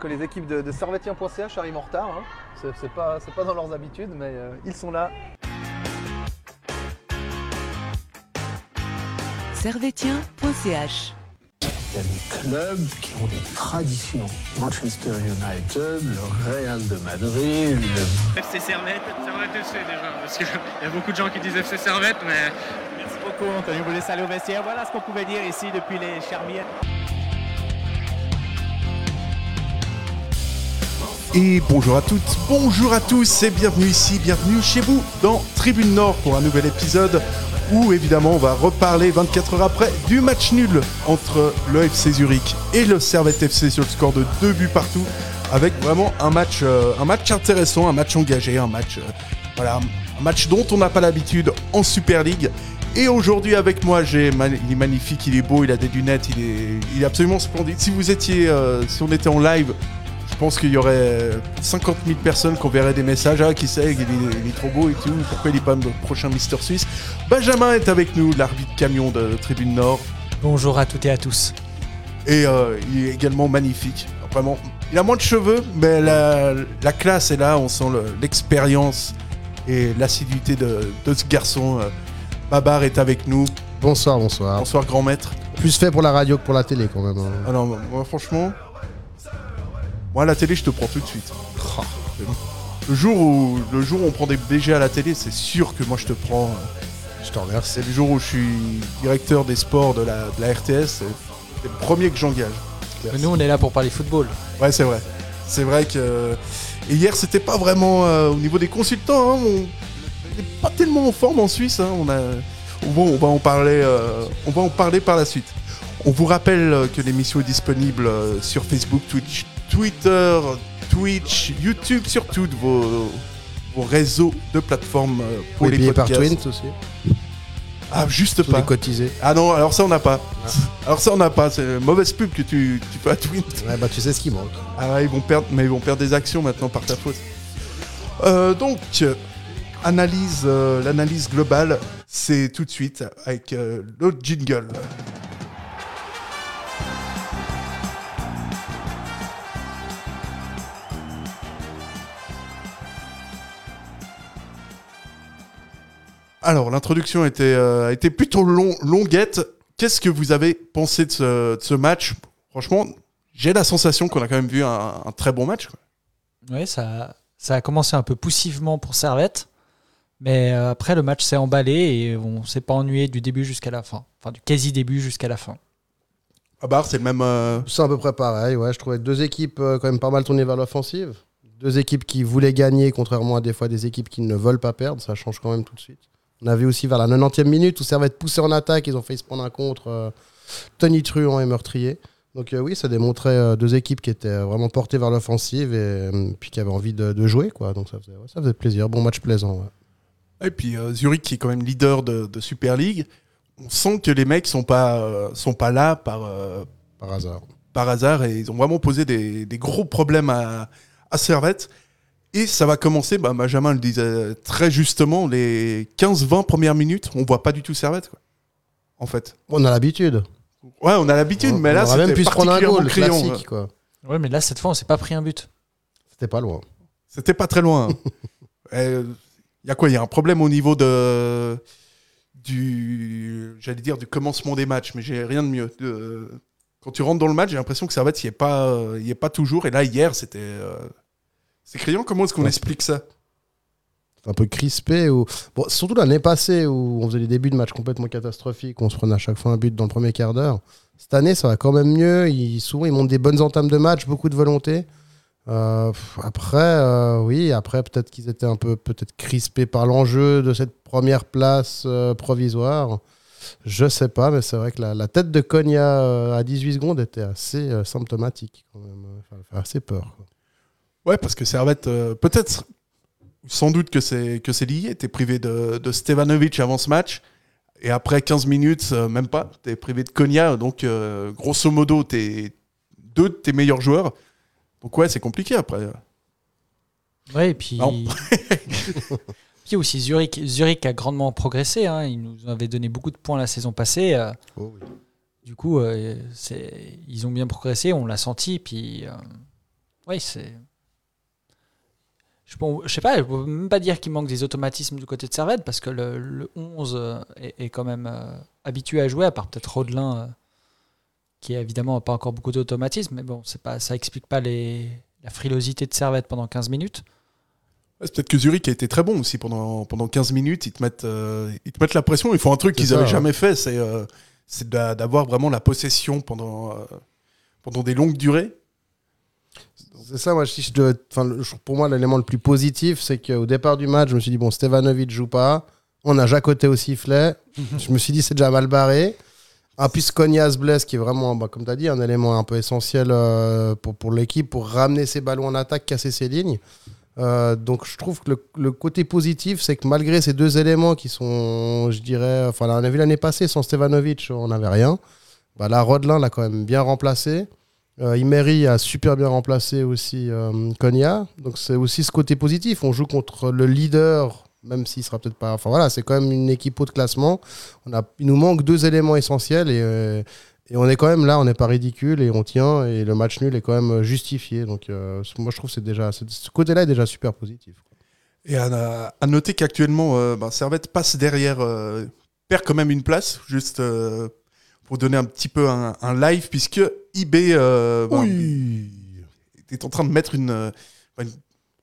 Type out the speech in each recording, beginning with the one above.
que les équipes de, de servetien.ch arrivent en retard. Hein. C'est, c'est pas, c'est pas dans leurs habitudes, mais euh, ils sont là. Servetien.ch Il y a des clubs qui ont des traditions. Manchester United, le Real de Madrid, le FC Servette, Servette FC déjà, parce qu'il y a beaucoup de gens qui disent FC Servette, mais Merci beaucoup, Anthony. Vous laisse aller au vestiaire. Voilà ce qu'on pouvait dire ici depuis les Charmières. Et bonjour à toutes, bonjour à tous et bienvenue ici, bienvenue chez vous dans Tribune Nord pour un nouvel épisode où évidemment on va reparler 24 heures après du match nul entre le FC Zurich et le Servette FC sur le score de deux buts partout avec vraiment un match, euh, intéressant, un match engagé, un match, euh, un match dont on n'a pas l'habitude en Super League. Et aujourd'hui avec moi, il est magnifique, il est beau, il a des lunettes, il est, absolument splendide. Si vous étiez, euh, si on était en live, pense qu'il y aurait 50 000 personnes qui enverraient des messages. Ah, qui sait, il est, il est trop beau et tout. Pourquoi il n'est pas le prochain Mister Suisse? Benjamin est avec nous, l'arbitre camion de Tribune Nord. Bonjour à toutes et à tous. Et euh, il est également magnifique. Vraiment, il a moins de cheveux, mais la, la classe est là. On sent le- l'expérience et l'assiduité de, de ce garçon. Euh, Babar est avec nous. Bonsoir, bonsoir. Bonsoir, grand maître. Plus fait pour la radio que pour la télé quand même. hein. Alors, moi, franchement, moi, la télé, je te prends tout de suite. Le jour où, le jour où on prend des BG à la télé, c'est sûr que moi, je te prends. Je te remercie. C'est le jour où je suis directeur des sports de la, de la RTS. C'est le premier que j'engage. Mais Nous, on est là pour parler football. Ouais, c'est vrai. C'est vrai que. Et hier, c'était pas vraiment euh, au niveau des consultants. hein, on n'est pas tellement en forme en Suisse. hein, On, a... va, on va en parler. euh, On va en parler par la suite. On vous rappelle que l'émission est disponible euh, sur Facebook, Twitch, Twitter, Twitch, YouTube, sur tous vos, vos réseaux de plateformes euh, pour Oui, les payé par podcasts. Twint aussi. Ah, juste Tous pas. les cotisés. Ah non, alors ça on n'a pas. Alors ça on n'a pas. C'est une mauvaise pub que tu, tu fais à Twint. Ouais, bah tu sais ce qui manque. Ah ils vont perdre, mais ils vont perdre des actions maintenant par ta faute. Euh, donc, analyse, euh, l'analyse globale, c'est tout de suite avec euh, le jingle. Alors, l'introduction était, euh, a été plutôt long, longuette. Qu'est-ce que vous avez pensé de ce, de ce match? Franchement, j'ai la sensation qu'on a quand même vu un, un très bon match. Ouais, ça, ça a commencé un peu poussivement pour Servette. Mais euh, après, le match s'est emballé et on s'est pas ennuyé du début jusqu'à la fin. Enfin, du quasi-début jusqu'à la fin. Ah bah, c'est le même. euh, C'est à peu près pareil. Ouais, je trouvais deux équipes euh, quand même pas mal tournées vers l'offensive. Deux équipes qui voulaient gagner, contrairement à des fois des équipes qui ne veulent pas perdre. Ça change quand même tout de suite. On a vu aussi vers la 90e minute où Servette poussait en attaque. Ils ont failli se prendre un contre. euh, Tony Truant et meurtrier. Donc euh, oui, ça démontrait euh, deux équipes qui étaient euh, vraiment portées vers l'offensive et puis qui avaient envie de, de jouer. Quoi. Donc ça faisait, ouais, ça faisait plaisir. Bon match plaisant. ouais. Et puis Zurich qui est quand même leader de, de Super League. On sent que les mecs sont pas, sont pas là par, Par hasard. par hasard et ils ont vraiment posé des, des gros problèmes à, à Servette. Et ça va commencer, bah, Benjamin le disait très justement, les 15-20 premières minutes, on voit pas du tout Servette. Quoi. En fait. On a l'habitude. Ouais, on a l'habitude, On- mais là, même c'était se prendre un goal criant. classique. Quoi. Ouais, mais là, cette fois, on s'est pas pris un but. C'était pas loin. C'était pas très loin. Il y a quoi? Il y a un problème au niveau de du j'allais dire du commencement des matchs, mais j'ai rien de mieux. De- quand tu rentres dans le match, j'ai l'impression que Servette y est pas euh, y est pas toujours. Et là hier, c'était euh, c'est criant. Comment est-ce qu'on Ouais. explique ça? Un peu crispé. Ou... Bon, surtout l'année passée où on faisait des débuts de match complètement catastrophiques, on se prenait à chaque fois un but dans le premier quart d'heure. Cette année, ça va quand même mieux. Ils, souvent, ils montent des bonnes entames de match, beaucoup de volonté. Euh, après, euh, oui, après peut-être qu'ils étaient un peu peut-être crispés par l'enjeu de cette première place euh, provisoire. Je sais pas, mais c'est vrai que la, la tête de euh, à 18 secondes était assez symptomatique quand même. Enfin, assez peur. quoi. Ouais, parce que Servette, euh, peut-être, sans doute que c'est que c'est lié. T'es privé de, de Stevanovic avant ce match. Et après 15 minutes, euh, même pas, t'es privé de Konya. Donc, euh, grosso modo, t'es deux de tes meilleurs joueurs. Donc, ouais, c'est compliqué après. Ouais, et puis. Puis aussi, Zurich, Zurich a grandement progressé. hein. Ils nous avaient donné beaucoup de points la saison passée. euh, Oh oui. Du coup, euh, c'est- ils ont bien progressé, on l'a senti. Puis, euh, Oui, c'est. Je ne sais pas, je peux même pas dire qu'il manque des automatismes du côté de Servette parce que le, le 11 euh, est, est quand même euh, habitué à jouer, à part peut-être Rodelin, euh, qui évidemment n'a pas encore beaucoup d'automatisme, mais bon, c'est pas, ça explique pas les, la frilosité de Servette pendant 15 minutes. Ouais, C'est peut-être que Zurich a été très bon aussi pendant, pendant 15 minutes. Ils te, mettent, euh, ils te mettent la pression. Ils font un truc qu'ils n'avaient ouais. jamais fait. C'est c'est d'a- d'avoir vraiment la possession pendant, pendant des longues durées. C'est ça, moi, si je devais- pour moi, l'élément le plus positif, c'est qu'au départ du match, je me suis dit, bon, Stevanovic joue pas. On a Jacoté au sifflet. je me suis dit, c'est déjà mal barré. En plus, Konya se blesse, qui est vraiment, bah, comme tu as dit, un élément un peu essentiel euh, pour, pour l'équipe, pour ramener ses ballons en attaque, casser ses lignes. Euh, donc, je trouve que le, le côté positif, c'est que malgré ces deux éléments qui sont, je dirais, enfin, on a vu l'année passée, sans Stevanovic, on n'avait rien. Bah, là, Rodelin l'a quand même bien remplacé. Euh, Imeri a super bien remplacé aussi euh, Konya. Donc c'est aussi ce côté positif. On joue contre le leader, même s'il sera peut-être pas. Enfin voilà, c'est quand même une équipe haut de classement. On a, il nous manque deux éléments essentiels et, euh, et on est quand même là, on n'est pas ridicule et on tient. Et le match nul est quand même justifié. Donc euh, moi je trouve que déjà ce côté-là est déjà super positif. Et à, noter qu'actuellement, euh, ben, Servette passe derrière, perd quand même une place, juste pour donner un petit peu un, un live, puisque IB euh, ben, est en train de mettre une, euh, une,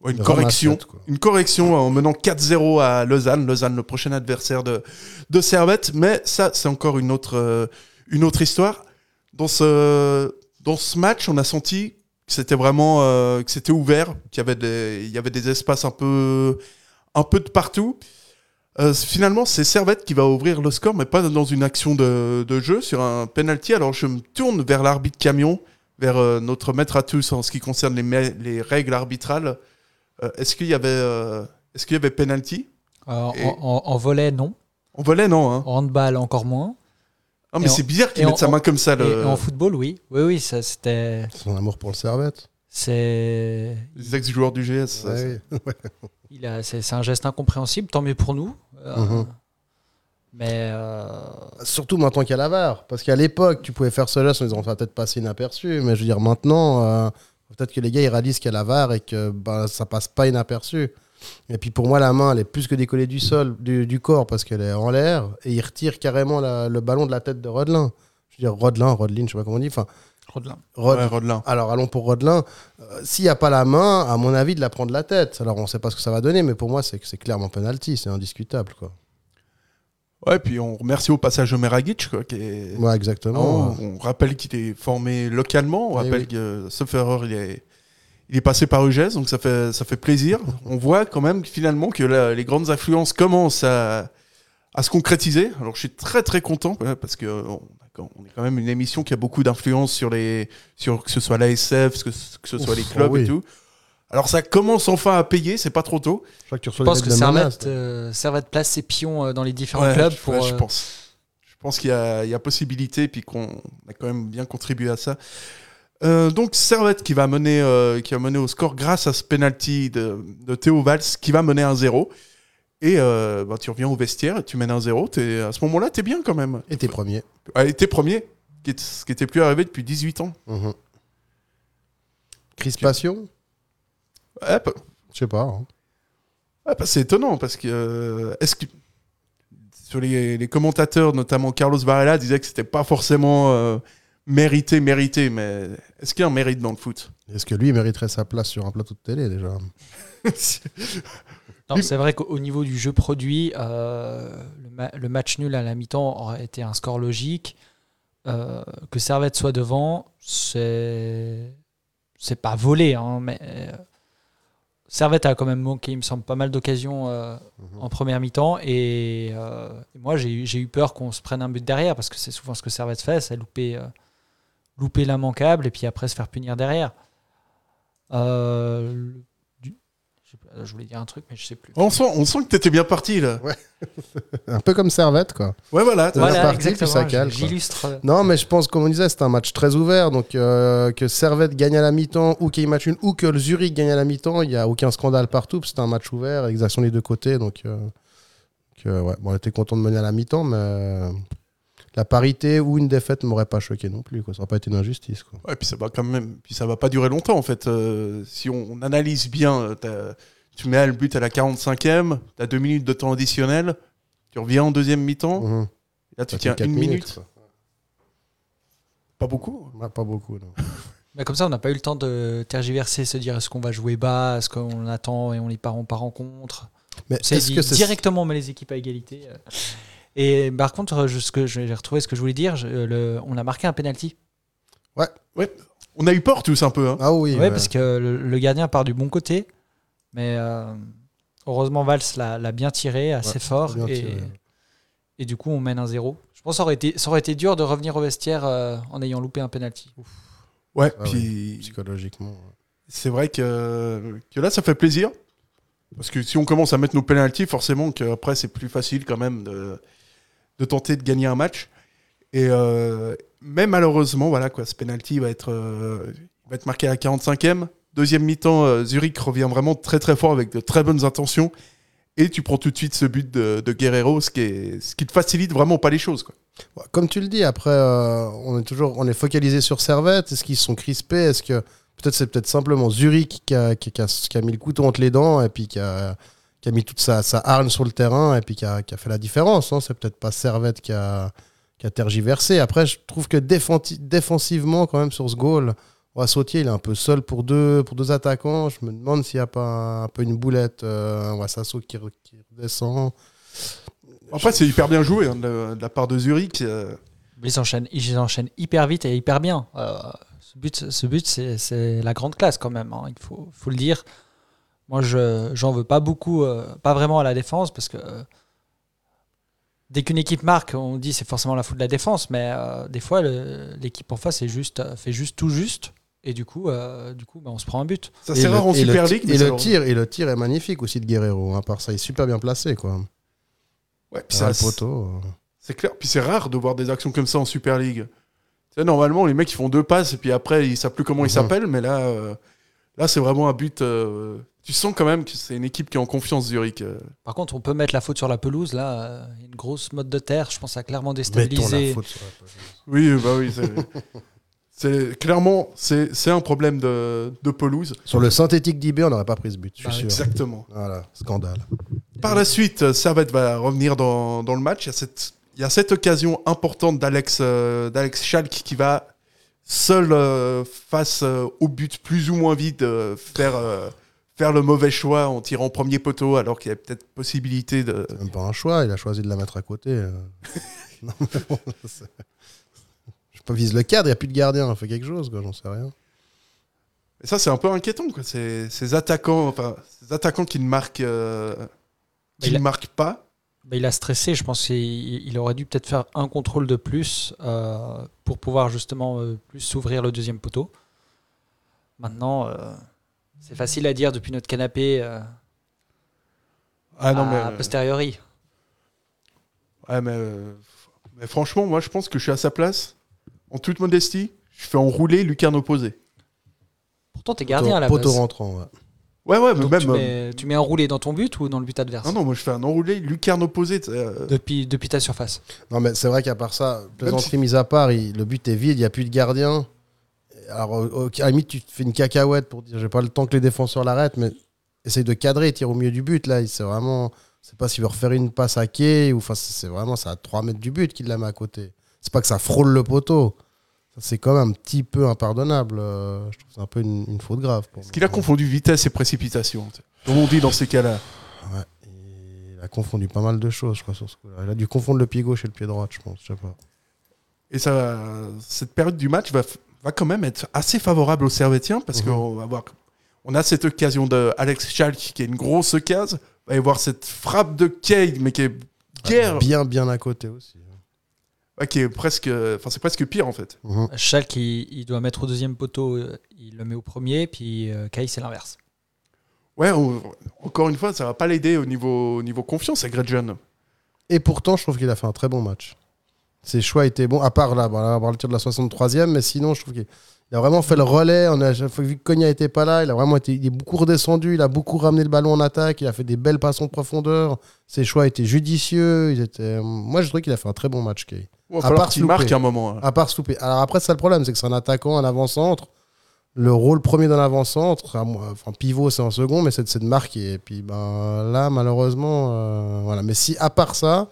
ouais, une Une correction. Une correction en menant 4-0 à Lausanne. Lausanne, le prochain adversaire de, de Servette. Mais ça, c'est encore une autre, euh, une autre histoire. Dans ce, dans ce match, on a senti que c'était vraiment euh, que c'était ouvert, qu'il y avait des, il y avait des espaces un peu, un peu de partout. Euh, finalement, c'est Servette qui va ouvrir le score, mais pas dans une action de, de jeu, sur un penalty. Alors je me tourne vers l'arbitre camion, vers euh, notre maître à tous en ce qui concerne les, règles arbitrales. Euh, est-ce qu'il y avait, euh, est-ce qu'il y avait penalty? Euh, Et- en, en- en volet, non. On volait, non hein En handball, encore moins. Ah, mais en- c'est bizarre qu'il et mette en- sa main comme ça. Et, Le... et en football, oui. Oui, oui, ça c'était. Son amour pour le Servette. C'est. Les ex-joueurs du GS. Ouais, oui. Il a, c'est, c'est un geste incompréhensible, tant mieux pour nous. Euh, Mhm. Mais euh, Surtout maintenant qu'il y a la VAR. Parce qu'à l'époque, tu pouvais faire ce geste en disant ça va peut-être passer inaperçu. Mais je veux dire, maintenant, euh, peut-être que les gars ils réalisent qu'il y a la VAR et que bah, ça passe pas inaperçu. Et puis pour moi, la main, elle est plus que décollée du sol, du, du corps, parce qu'elle est en l'air. Et il retire carrément la- le ballon de la tête de Rodelin. Je veux dire, Rodelin, Rodelin, je sais pas comment on dit. Enfin, Rodelin. Rod- Ouais, Rodelin. Alors allons pour Rodelin. Euh, S'il n'y a pas la main, à mon avis, de la prendre la tête. Alors on sait pas ce que ça va donner, mais pour moi, c'est clairement penalty. C'est indiscutable. Quoi. Ouais, puis on remercie au passage Omer Agic, quoi, qui est... Ouais, exactement. on, on rappelle qu'il est formé localement. On Eh rappelle oui. que, sauf erreur, il est, il est passé par UGS, donc ça fait, ça fait plaisir. On voit quand même finalement que les grandes influences commencent à, à se concrétiser. Alors je suis très très content parce que euh, on, on est quand même une émission qui a beaucoup d'influence sur les, sur que ce soit l'ASF, que, ce- que ce soit Ouf, les clubs oh oui. et tout. Alors ça commence enfin à payer, c'est pas trop tôt. Je crois que tu Je reçois pense que Servette, euh, Servette place ses pions euh, dans les différents Ouais, clubs je, pour. ouais, je euh, pense. Je pense qu'il y a, il y a possibilité, puis qu'on a quand même bien contribué à ça. Euh, donc Servette qui va mener, euh, qui va mener au score grâce à ce penalty de, de Théo Valls qui va mener 1-0. Et euh, bah, tu reviens au vestiaire et tu mènes 1-0. T'es- À ce moment-là, t'es bien quand même. Et t'es premier. Ouais, t'es premier, qui est- ce qui était plus arrivé depuis 18 ans. Mhm. Crispation Ouais, bah- Je sais pas. hein. Ah, bah, c'est étonnant parce que euh, est-ce que sur les, les commentateurs, notamment Carlos Varela, disaient que c'était pas forcément euh, mérité, mérité, mais est-ce qu'il y a un mérite dans le foot? Est-ce que lui il mériterait sa place sur un plateau de télé déjà? Non, c'est vrai qu'au niveau du jeu produit, euh, le, ma- le match nul à la mi-temps aurait été un score logique. Euh, que Servette soit devant, c'est c'est pas volé, hein, mais euh, Servette a quand même manqué, il me semble, pas mal d'occasions euh, en première mi-temps. Et, moi, j'ai eu- peur qu'on se prenne un but derrière, parce que c'est souvent ce que Servette fait, c'est louper, louper l'immanquable et puis après se faire punir derrière. Euh, je, voulais dire un truc, mais je sais plus. on sent, on sent que t'étais bien parti là. Un peu comme Servette, quoi. Ouais, voilà. Voilà. la partie, puis ça cale. J'illustre. euh, Non, mais je pense, comme on disait, c'est un match très ouvert. Donc, euh, que Servette gagne à la mi-temps, ou qu'il y ait match nul, ou que le Zurich gagne à la mi-temps, il n'y a aucun scandale partout. C'est un match ouvert, avec des deux côtés. Donc, euh, que, ouais. bon, on était content de mener à la mi-temps, mais euh, la parité ou une défaite ne m'aurait pas choqué non plus. Quoi. Ça n'aurait pas été une injustice. Quoi. Ouais, puis ça va quand même, puis ça va pas durer longtemps en fait. Euh, si on, on analyse bien, euh, tu mets le but à la 45e, tu as deux minutes de temps additionnel, tu reviens en deuxième mi-temps, Mhm. là tu Ça tiens une minute, quoi. pas beaucoup. Ouais, pas beaucoup. Non. Bah, comme ça, on n'a pas eu le temps de tergiverser, se dire est-ce qu'on va jouer bas, est-ce qu'on attend et on les part en par rencontre. Mais est-ce dit que directement on met les équipes à égalité. Et par contre, je- ce que j'ai retrouvé ce que je voulais dire. je- le- on a marqué un penalty. On a eu peur tous un peu. Hein. Ah oui. Ouais, ouais. parce que le, le gardien part du bon côté, mais euh, heureusement Valls l'a bien tiré assez Ouais, fort et, tiré. et du coup on mène un 0 Je pense que ça aurait été, ça aurait été dur de revenir au vestiaire euh, en ayant loupé un penalty. Ouais, Ah puis Psychologiquement. ouais. c'est vrai que, que là ça fait plaisir. Parce que si on commence à mettre nos pénalties, forcément qu'après c'est plus facile quand même de, de tenter de gagner un match. Et euh, mais malheureusement, voilà quoi, ce penalty va être, euh, va être marqué à la 45e. Deuxième mi-temps, euh, Zurich revient vraiment très très fort avec de très bonnes intentions. Et tu prends tout de suite ce but de, Guerrero, ce qui, est, ce qui te facilite vraiment pas les choses. Quoi. Ouais, Comme tu le dis, après, on est toujours on est focalisé sur Servette. Est-ce qu'ils sont crispés? Est-ce que peut-être c'est peut-être simplement Zurich qui a, qui a, qui a mis le couteau entre les dents et puis qui a, qui a mis toute sa, sa hargne sur le terrain et puis qui a, qui a fait la différence. hein. C'est peut-être pas Servette qui a, qui a tergiversé. Après, je trouve que défensi- défensivement, quand même, sur ce goal, ouais, Sautier, il est un peu seul pour deux, pour deux attaquants. Je me demande s'il n'y a pas un peu une boulette, euh, un Wassasso qui, re- qui redescend. Après, c'est hyper bien joué hein, de, de la part de Zurich. euh, Ils enchaînent, ils enchaînent hyper vite et hyper bien. Euh, ce but, ce but c'est c'est la grande classe quand même, hein, il faut, faut le dire. Moi, je j'en veux pas beaucoup, euh, pas vraiment à la défense, parce que euh, dès qu'une équipe marque, on dit c'est forcément la faute de la défense, mais euh, des fois, l'équipe en face est juste, fait juste tout juste, et du coup, euh, du coup bah, on se prend un but. ça, c'est rare en Super League. mais Et le, tir, et le tir est magnifique aussi de Guerrero. Hein, par ça, il est super bien placé. Quoi. Ouais, puis ça, le poteau. C'est clair. Puis c'est rare de voir des actions comme ça en Super League. Tu sais, normalement, les mecs ils font deux passes et puis après ils savent plus comment ils Mhm. s'appellent. Mais là, euh, là c'est vraiment un but. euh, tu sens quand même que c'est une équipe qui est en confiance, Zurich. euh. Par contre, on peut mettre la faute sur la pelouse. Là, euh, une grosse mode de terre, je pense, a clairement Mettons déstabilisé. la faute sur la pelouse. Oui, bah oui. c'est- clairement c'est c'est un problème de, de pelouse. Sur le synthétique d'IB, on n'aurait pas pris ce but, je suis Bah, sûr. Exactement. Voilà, scandale. Par la suite, euh, Servette va revenir dans, dans le match. Il y a cette, il y a cette occasion importante d'Alex euh, d'Alex Schalk qui va seul euh, face euh, au but plus ou moins vide euh, faire, euh, faire le mauvais choix en tirant premier poteau alors qu'il y a peut-être possibilité de... C'est même pas un choix, il a choisi de la mettre à côté. euh. non, mais bon, je peux vise le cadre, il n'y a plus de gardien, fait quelque chose, quoi, j'en sais rien. Et ça c'est un peu inquiétant. Quoi. Ces, ces attaquants, enfin, ces attaquants qui ne marquent, euh, qui Il ne a- marquent pas. Bah, il a stressé, je pense qu'il il aurait dû peut-être faire un contrôle de plus euh, pour pouvoir justement euh, plus s'ouvrir le deuxième poteau. Maintenant, euh, c'est facile à dire depuis notre canapé euh, Ah non, à mais, euh, posteriori. Ouais, mais, euh, mais franchement, moi, je pense que je suis à sa place. En toute modestie, je fais enrouler lucarne opposée. Pourtant, t'es gardien à la poteau base. rentrant, ouais. Ouais, ouais, mais Donc, même. tu, euh, mets, tu mets un roulé dans ton but ou dans le but adverse Non, non, moi, je fais un enroulé lucarne opposée. tu sais, euh, depuis, depuis ta surface. Non, mais c'est vrai qu'à part ça, plaisanterie si- mise à part, il- le but est vide, il n'y a plus de gardien. Alors, au- à la limite, tu te fais une cacahuète pour dire j'ai pas le temps que les défenseurs l'arrêtent, mais essaye de cadrer, tire au milieu du but. Là, il- c'est vraiment. C'est pas s'il veut refaire une passe à quai, ou enfin, c'est vraiment ça à 3 mètres du but qu'il la met à côté. C'est pas que ça frôle le poteau. C'est quand même un petit peu impardonnable. euh, je trouve c'est un peu une, une faute grave. pour Est-ce moi. qu'il a confondu vitesse et précipitation sais, Comme on dit dans ces cas-là. Ouais, il a confondu pas mal de choses, je crois, sur ce coup-là. Il a dû confondre le pied gauche et le pied droit, je pense. Je sais pas. Et ça, cette période du match va, va quand même être assez favorable aux Servétiens parce Mhm. qu'on va voir. On a cette occasion de Alex Schalk qui est une grosse case. On va y voir cette frappe de Kay, mais qui est guère. Bien, bien à côté aussi. ouais, qui est presque. Enfin, c'est presque pire en fait. Mhm. Schalke, il, il doit mettre au deuxième poteau, euh, il le met au premier, puis euh, Kai, c'est l'inverse. Ouais, on- encore une fois, ça va pas l'aider au niveau, au niveau confiance à Gretchen. Et pourtant, je trouve qu'il a fait un très bon match. Ses choix étaient bons, à part là, bon, là, on va avoir le tir de la 63e, mais sinon, je trouve qu'il il a vraiment fait le relais. On a, vu que Cogna n'était pas là, il a vraiment été il est beaucoup redescendu, il a beaucoup ramené le ballon en attaque, il a fait des belles passes en profondeur. Ses choix étaient judicieux. Ils étaient... Moi, je trouve qu'il a fait un très bon match, Kay. Il À part louper. marque un moment. hein. À part se louper. Alors après, ça le problème, c'est que c'est un attaquant, un avant-centre. Le rôle premier d'un avant-centre, à enfin pivot c'est en second, mais c'est c'est de marquer. Et puis ben, là, malheureusement, euh, voilà. Mais si, à part ça,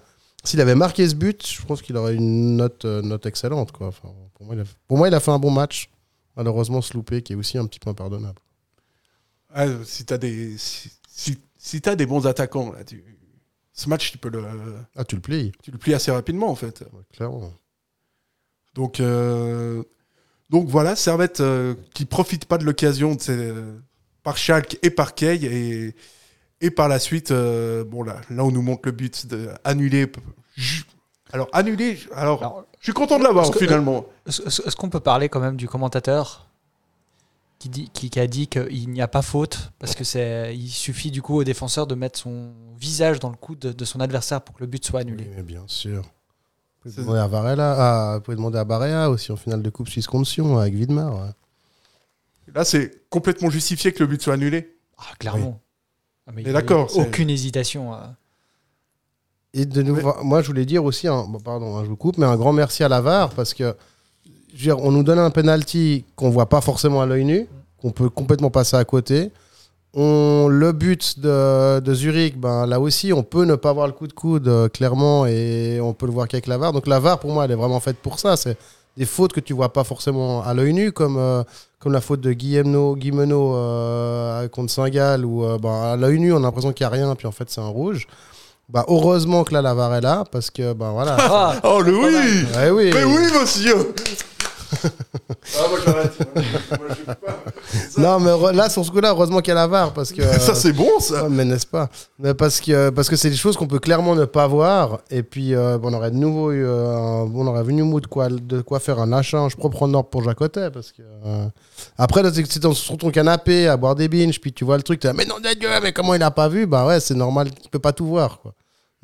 s'il avait marqué ce but, je pense qu'il aurait une note, euh, note excellente. Quoi. Enfin, pour, moi, il a, pour moi, il a fait un bon match. Malheureusement, se louper, qui est aussi un petit peu impardonnable. Ah, si t'as des, si, si, si t'as des bons attaquants, là, tu- ce match, tu peux le, Ah, tu le plies, tu le plies assez rapidement, en fait. ouais, clairement. Donc, euh, donc voilà, Servette euh, qui profite pas de l'occasion de ces- par Schalke et par Kay et, et par la suite, euh, bon là, là on nous montre le but de annuler. Alors annuler, alors, Alors, je suis content de l'avoir finalement. Est-ce qu'on peut parler quand même du commentateur qui, dit, qui, qui a dit qu'il n'y a pas faute parce que c'est il suffit du coup au défenseur de mettre son visage dans le coude de, de son adversaire pour que le but soit annulé. Oui, bien sûr. Vous pouvez demander à Varela, vous pouvez demander à Barea aussi en finale de Coupe Suisse contre Sion avec Widmar. ouais. Là, c'est complètement justifié que le but soit annulé. Ah, clairement. Ah, mais Mais il y a d'accord, Aucune hésitation. euh. Et de nouveau, moi je voulais dire aussi, bon, pardon, hein, je vous coupe, mais un grand merci à Lavar parce que je veux dire, on nous donne un penalty qu'on voit pas forcément à l'œil nu, qu'on peut complètement passer à côté. On, le but de, de Zurich, ben, là aussi, on peut ne pas voir le coup de coude euh, clairement et on peut le voir qu'avec Lavar. Donc Lavar, pour moi, elle est vraiment faite pour ça. C'est des fautes que tu vois pas forcément à l'œil nu, comme, euh, comme la faute de Guillemeno, Guimeno euh, contre Saint-Gall, où ben, à l'œil nu, on a l'impression qu'il n'y a rien, puis en fait, c'est un rouge. Bah, heureusement que là, Lavar est là, parce que, ben voilà. Ah, Oh le oui Ouais, oui. Mais oui, monsieur Ah, moi j'arrête. Moi, je sais pas. Non, mais re- là, sur ce coup-là, heureusement qu'il y a la VAR, parce que. Ça, c'est bon, ça Ouais, mais n'est-ce pas? Mais parce que parce que c'est des choses qu'on peut clairement ne pas voir et puis euh, on aurait de nouveau eu euh, un- on aurait venu mou de quoi de quoi faire un échange propre en ordre pour Jacotet parce que euh, après là, c'est dans- sur ton canapé à boire des binges puis tu vois le truc t'es là, mais non de Dieu mais comment il a pas vu? Bah ouais c'est normal il peut pas tout voir quoi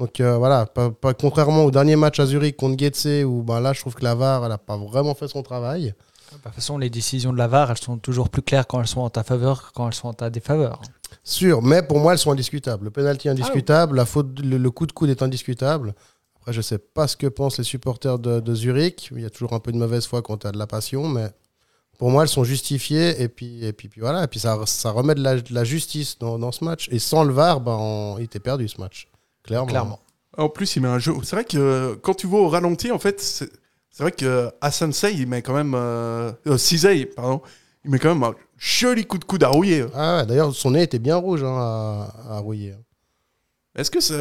donc euh, voilà pas, pas- contrairement au dernier match à Zurich contre Getse où bah là je trouve que la VAR elle a pas vraiment fait son travail De toute façon, les décisions de la VAR, elles sont toujours plus claires quand elles sont en ta faveur que quand elles sont en ta défaveur. Sûr, mais pour moi, elles sont indiscutables. Le penalty est indiscutable, la faute, le, le coup de coude est indiscutable. Après, je sais pas ce que pensent les supporters de, de Zurich. Il y a toujours un peu de mauvaise foi quand tu as de la passion, mais pour moi, elles sont justifiées. Et puis, et puis, puis voilà. Et puis, ça, ça remet de la, de la justice dans, dans ce match. Et sans le VAR, ben, on- il était perdu ce match. Clairement. Clairement. En plus, il met un jeu. C'est vrai que euh, quand tu vois au ralenti, en fait, c'est vrai que Hassan Sey, il met quand même. Euh, euh, Cizey, pardon. Il met quand même un joli coup de coude à rouiller. Ah ouais, D'ailleurs, son nez était bien rouge hein, à, à rouiller. Est-ce que ça.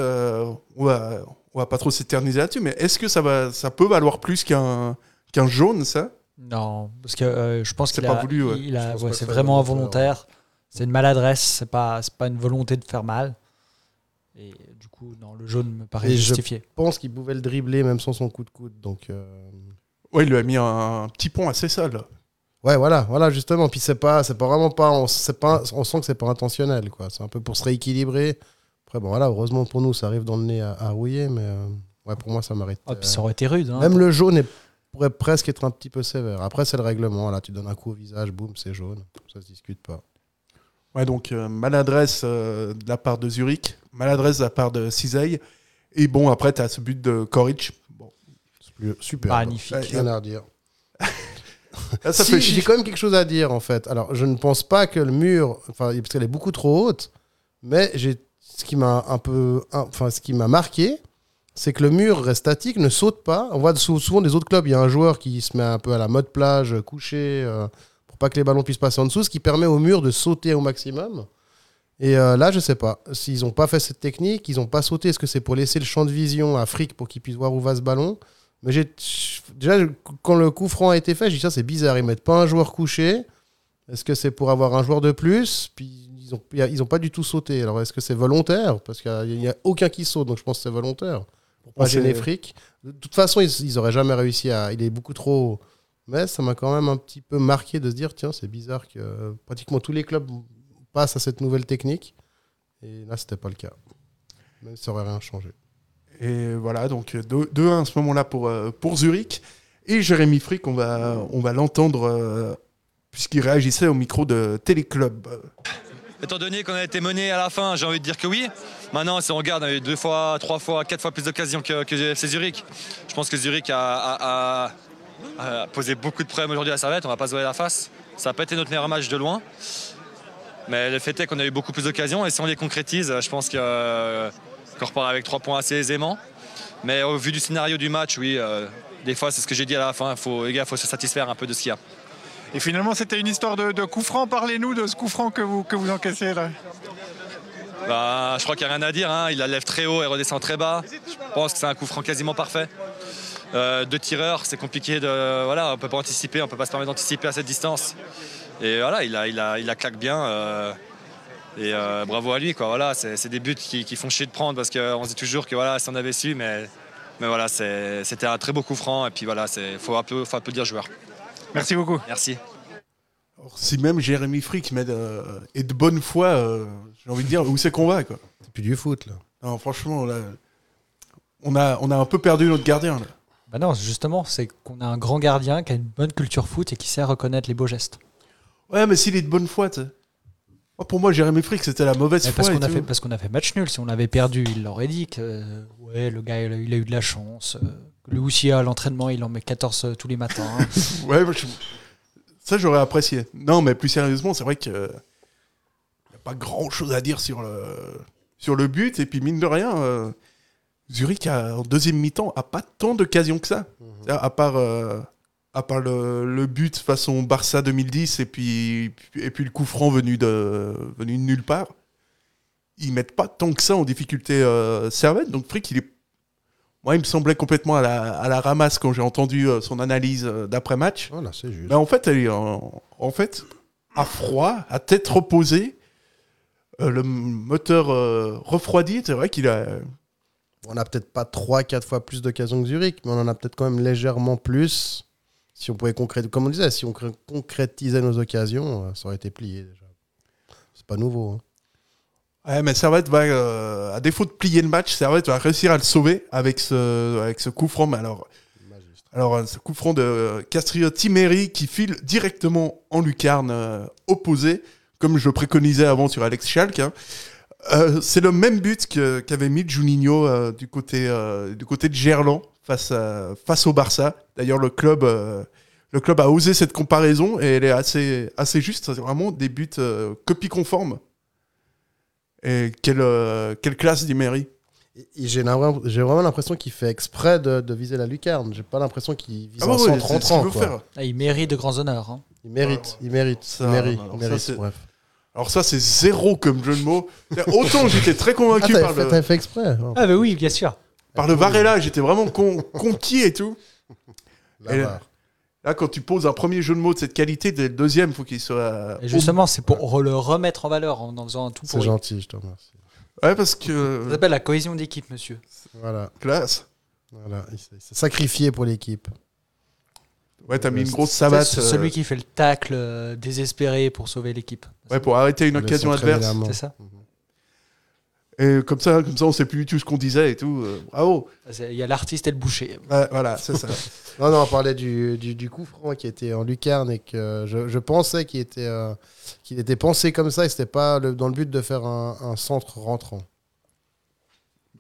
On va, on va pas trop s'éterniser là-dessus, mais est-ce que ça, va, ça peut valoir plus qu'un qu'un jaune, ça? Non, parce que euh, je pense qu'il a, voulu, ouais. ouais, c'est vraiment involontaire. C'est une maladresse, c'est pas, c'est pas une volonté de faire mal. Et coup, non, le jaune me paraît Et justifié. Je pense qu'il pouvait le dribbler même sans son coup de coude. Donc. euh, Ouais, il lui a mis un, petit pont assez sale. Ouais, voilà, voilà, justement. Puis c'est pas, c'est pas vraiment pas, on, c'est pas, on sent que c'est pas intentionnel, quoi. C'est un peu pour se rééquilibrer. Après, bon, voilà, heureusement pour nous, ça arrive dans le nez à, à rouiller, mais euh, ouais, pour moi, ça m'arrête. Ah, ça aurait été rude. hein. Même le jaune est- pourrait presque être un petit peu sévère. Après, c'est le règlement. Là, tu donnes un coup au visage, boum, c'est jaune. Ça se discute pas. Ouais, donc euh, maladresse euh, de la part de Zurich, maladresse de la part de Cizey. Et bon, après, tu as ce but de Koric. Bon, Super. Magnifique. Ouais, Rien à redire. là, ça Si, fait J'ai quand même quelque chose à dire en fait. Alors, je ne pense pas que le mur, enfin, parce qu'elle est beaucoup trop haute, mais j'ai ce qui m'a un peu, enfin, ce qui m'a marqué, c'est que le mur reste statique, ne saute pas. On voit sou- souvent des autres clubs, il y a un joueur qui se met un peu à la mode plage, couché, euh, pas que les ballons puissent passer en dessous, ce qui permet au mur de sauter au maximum. Et euh, là, je sais pas. S'ils n'ont pas fait cette technique, ils n'ont pas sauté. Est-ce que c'est pour laisser le champ de vision à Frick pour qu'il puisse voir où va ce ballon? Mais j'ai déjà quand le coup franc a été fait, j'ai dit ça c'est bizarre. Ils mettent pas un joueur couché. Est-ce que c'est pour avoir un joueur de plus? Puis ils ont ils pas du tout sauté. Alors est-ce que c'est volontaire? Parce qu'il n'y a, aucun qui saute, donc je pense que c'est volontaire pour pas Ouais, gêner Frick. De toute façon, ils, ils auraient jamais réussi à. Il est beaucoup trop. Mais ça m'a quand même un petit peu marqué de se dire tiens c'est bizarre que euh, pratiquement tous les clubs passent à cette nouvelle technique. Et là, c'était pas le cas. Mais ça aurait rien changé. Et voilà, donc 2-1 à ce moment-là pour, euh, pour Zurich. Et Jérémy Frick, on va, on va l'entendre euh, puisqu'il réagissait au micro de Téléclub. Étant donné qu'on a été mené à la fin, j'ai envie de dire que oui. Maintenant, si on regarde, on a eu deux fois, trois fois, quatre fois plus d'occasions que, que FC Zurich. Je pense que Zurich a, a- a- a posé beaucoup de problèmes aujourd'hui à Servette. On va pas se voiler la face. Ça n'a pas été notre meilleur match de loin. Mais le fait est qu'on a eu beaucoup plus d'occasions et si on les concrétise, je pense euh, qu'on repart avec trois points assez aisément. Mais au vu du scénario du match, oui, euh, des fois, c'est ce que j'ai dit à la fin. Faut, les gars, il faut se satisfaire un peu de ce qu'il y a. Et finalement, c'était une histoire de, de coup franc. Parlez-nous de ce coup franc que vous, que vous encaissez là. Bah, je crois qu'il n'y a rien à dire. hein. Il la lève très haut et redescend très bas. Je pense que c'est un coup franc quasiment parfait. Euh, deux tireurs, c'est compliqué de. Voilà, on peut pas anticiper, on peut pas se permettre d'anticiper à cette distance. Et voilà, il a, il a, il la claque bien. euh, et euh, bravo à lui. Quoi. Voilà, c'est c'est des buts qui, qui font chier de prendre parce qu'on se dit toujours que voilà, si on avait su, mais, mais voilà, c'est- c'était un très beau coup franc. Et puis voilà, il faut un peu, faut un peu dire joueur. Merci beaucoup. Merci. Alors, si même Jérémy Frick met de- est de bonne foi, euh, j'ai envie de dire, où c'est qu'on va quoi C'est plus du foot là. Non, franchement, là, on a, on a un peu perdu notre gardien. Là. Bah non, justement, c'est qu'on a un grand gardien qui a une bonne culture foot et qui sait reconnaître les beaux gestes. Ouais, mais s'il est de bonne foi, tu pour moi, Jérémy Frick, c'était la mauvaise Mais foi. parce qu'on a fait parce qu'on a fait match nul. Si on avait perdu, il l'aurait dit que euh, ouais, le gars il a, il a eu de la chance. euh, que lui aussi à l'entraînement, il en met 14 tous les matins. hein. Ouais, moi, je- ça j'aurais apprécié. Non, mais plus sérieusement, c'est vrai que euh, y a pas grand chose à dire sur le sur le but. Et puis mine de rien, euh, Zurich a, en deuxième mi-temps a pas tant d'occasions que ça. C'est-à-dire, À part euh, à part le, le but façon Barça 2010 et puis et puis le coup franc venu de venu de nulle part. Ils mettent pas tant que ça en difficulté euh, Servette. Donc Frick, il est moi, il me semblait complètement à la, à la ramasse quand j'ai entendu euh, son analyse euh, d'après-match. Voilà, c'est juste. Mais en fait, elle est en, en fait, à froid, à tête reposée, euh, le moteur euh, refroidi, c'est vrai qu'il a. On a peut-être pas 3-4 fois plus d'occasions que Zurich, mais on en a peut-être quand même légèrement plus. Si on pouvait concrétiser, comme on disait, si on cré- concrétisait nos occasions, euh, ça aurait été plié déjà. C'est pas nouveau. hein. Ouais, mais Servette va, euh, à défaut de plier le match, Servette va réussir à le sauver avec ce, avec ce coup franc. Mais alors, alors euh, ce coup franc de euh, Castriotti-Méry qui file directement en lucarne euh, opposée, comme je préconisais avant sur Alex Schalk. hein. Euh, c'est le même but que- qu'avait mis Juninho euh, du, côté, euh, du côté de Gerland face, à- face au Barça. D'ailleurs, le club, euh, le club a osé cette comparaison et elle est assez, assez juste. C'est vraiment des buts euh, copie conforme. Et quelle, euh, quelle classe d'Imery. J'ai j'ai vraiment l'impression qu'il fait exprès de, de viser la lucarne. J'ai pas l'impression qu'il vise Ah un ouais, centre entrant. Ah, il mérite de grands honneurs. hein. Il mérite, il mérite, Ça, il mérite, alors il ça, mérite, c'est- bref. Alors ça, c'est zéro comme jeu de mots. C'est-à-dire, Autant j'étais très Ah, convaincu t'avais par, fait, le, fait exprès. Oh, Ah bah oui, bien sûr. par le Varela, j'étais vraiment con- conquis et tout. la Et- barre. Là, quand tu poses un premier jeu de mots de cette qualité, dès le deuxième, faut qu'il soit... Et justement, c'est pour le remettre en valeur en en faisant un tout C'est pour gentil, je te remercie. Ouais, parce que... Ça s'appelle la cohésion d'équipe, monsieur. Voilà, Classe. voilà. Il s'est il s'est sacrifié pour l'équipe. Ouais, t'as mis une C'est- grosse savate. ce- euh, celui qui fait le tacle euh, désespéré pour sauver l'équipe. Ouais, pour arrêter une occasion adverse. C'est ça. Et comme ça, comme ça, on sait plus du tout ce qu'on disait et tout. euh, bravo. Il y a l'artiste et le boucher. Voilà, c'est ça. Non, non, on parlait du, du, du coup franc qui était en lucarne et que je, je pensais qu'il était, euh, qu'il était pensé comme ça et c'était pas le- dans le but de faire un, un centre rentrant.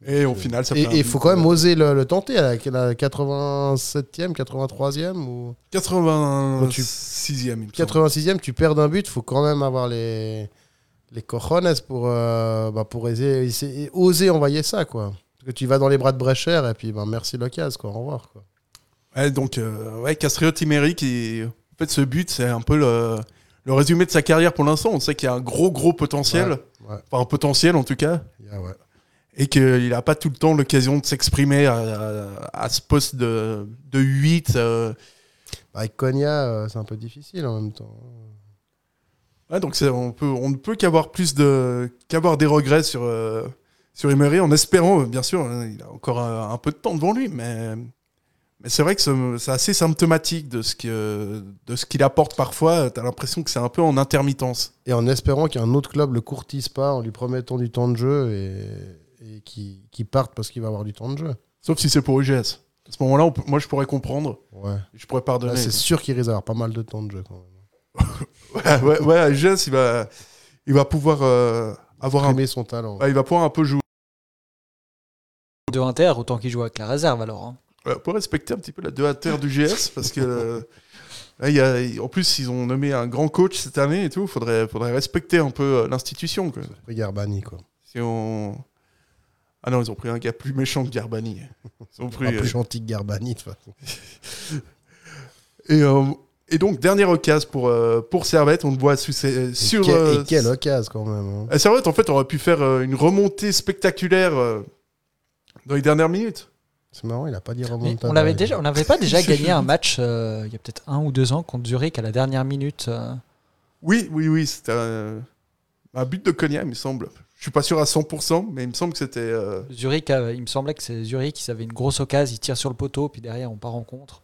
Et au final, ça Et un il faut quand même oser le, le tenter à la, la 87e, 83e ou 86e, il me semble. 86e, tu perds d'un but, il faut quand même avoir les, les cojones pour, euh, bah, pour essayer- oser envoyer ça. Quoi. Parce que tu vas dans les bras de Brecher et puis bah, merci l'occasion, quoi. Au revoir. Quoi. Ouais, donc, euh, ouais, Castriotti Méry qui. En fait, ce but, c'est un peu le, le résumé de sa carrière pour l'instant. On sait qu'il y a un gros, gros potentiel. Ouais, ouais. Enfin, un potentiel en tout cas. Yeah, ouais. Et qu'il n'a pas tout le temps l'occasion de s'exprimer à, à- à ce poste de, de 8. euh. Bah, Avec Konya, euh, c'est un peu difficile en même temps. Ouais, donc, on, peut, on ne peut qu'avoir plus de. qu'avoir des regrets sur, euh, sur Emery en espérant, euh, bien sûr, hein, il a encore un, un peu de temps devant lui, mais. Mais c'est vrai que ce- c'est assez symptomatique de ce que- de ce qu'il apporte parfois. Tu as l'impression que c'est un peu en intermittence. Et en espérant qu'un autre club le courtise pas en lui promettant du temps de jeu et, et qu'il qu'il parte parce qu'il va avoir du temps de jeu. Sauf si c'est pour UGS. À ce moment-là, moi, je pourrais comprendre. Ouais. Je pourrais pardonner. Là, c'est sûr qu'il risque d'avoir pas mal de temps de jeu quand même. ouais, ouais, ouais, UGS, il va, il va pouvoir euh, avoir un, Exprimer son talent. ouais, il va pouvoir un peu jouer. De Inter, autant qu'il joue avec la réserve alors. hein. Ouais, pour respecter un petit peu la 2 inter du GS parce que euh, là, y a- en plus ils ont nommé un grand coach cette année et tout. Faudrait, faudrait respecter un peu euh, l'institution. quoi. Après Garbani, quoi. Si on... Ah non, ils ont pris un gars plus méchant que Garbani. Ils ont pris, Pas euh, plus gentil que Garbani, de toute façon. et, euh, et donc dernière occasion pour euh, pour Servette, on le voit Et, sur. euh, et quelle occasion, quand même. hein. euh, Servette en fait aurait pu faire euh, une remontée spectaculaire euh, dans les dernières minutes. C'est marrant, il a pas dit remontada. on l'avait déjà, on n'avait pas déjà gagné un match euh, il y a peut-être un ou deux ans contre Zurich à la dernière minute. euh. Oui, oui, oui, c'était un, un but de Konya, il me semble. Je suis pas sûr à 100%, mais il me semble que c'était. euh, Zurich, euh, il me semblait que c'est Zurich, ils avaient une grosse occasion, ils tirent sur le poteau, puis derrière on part en contre.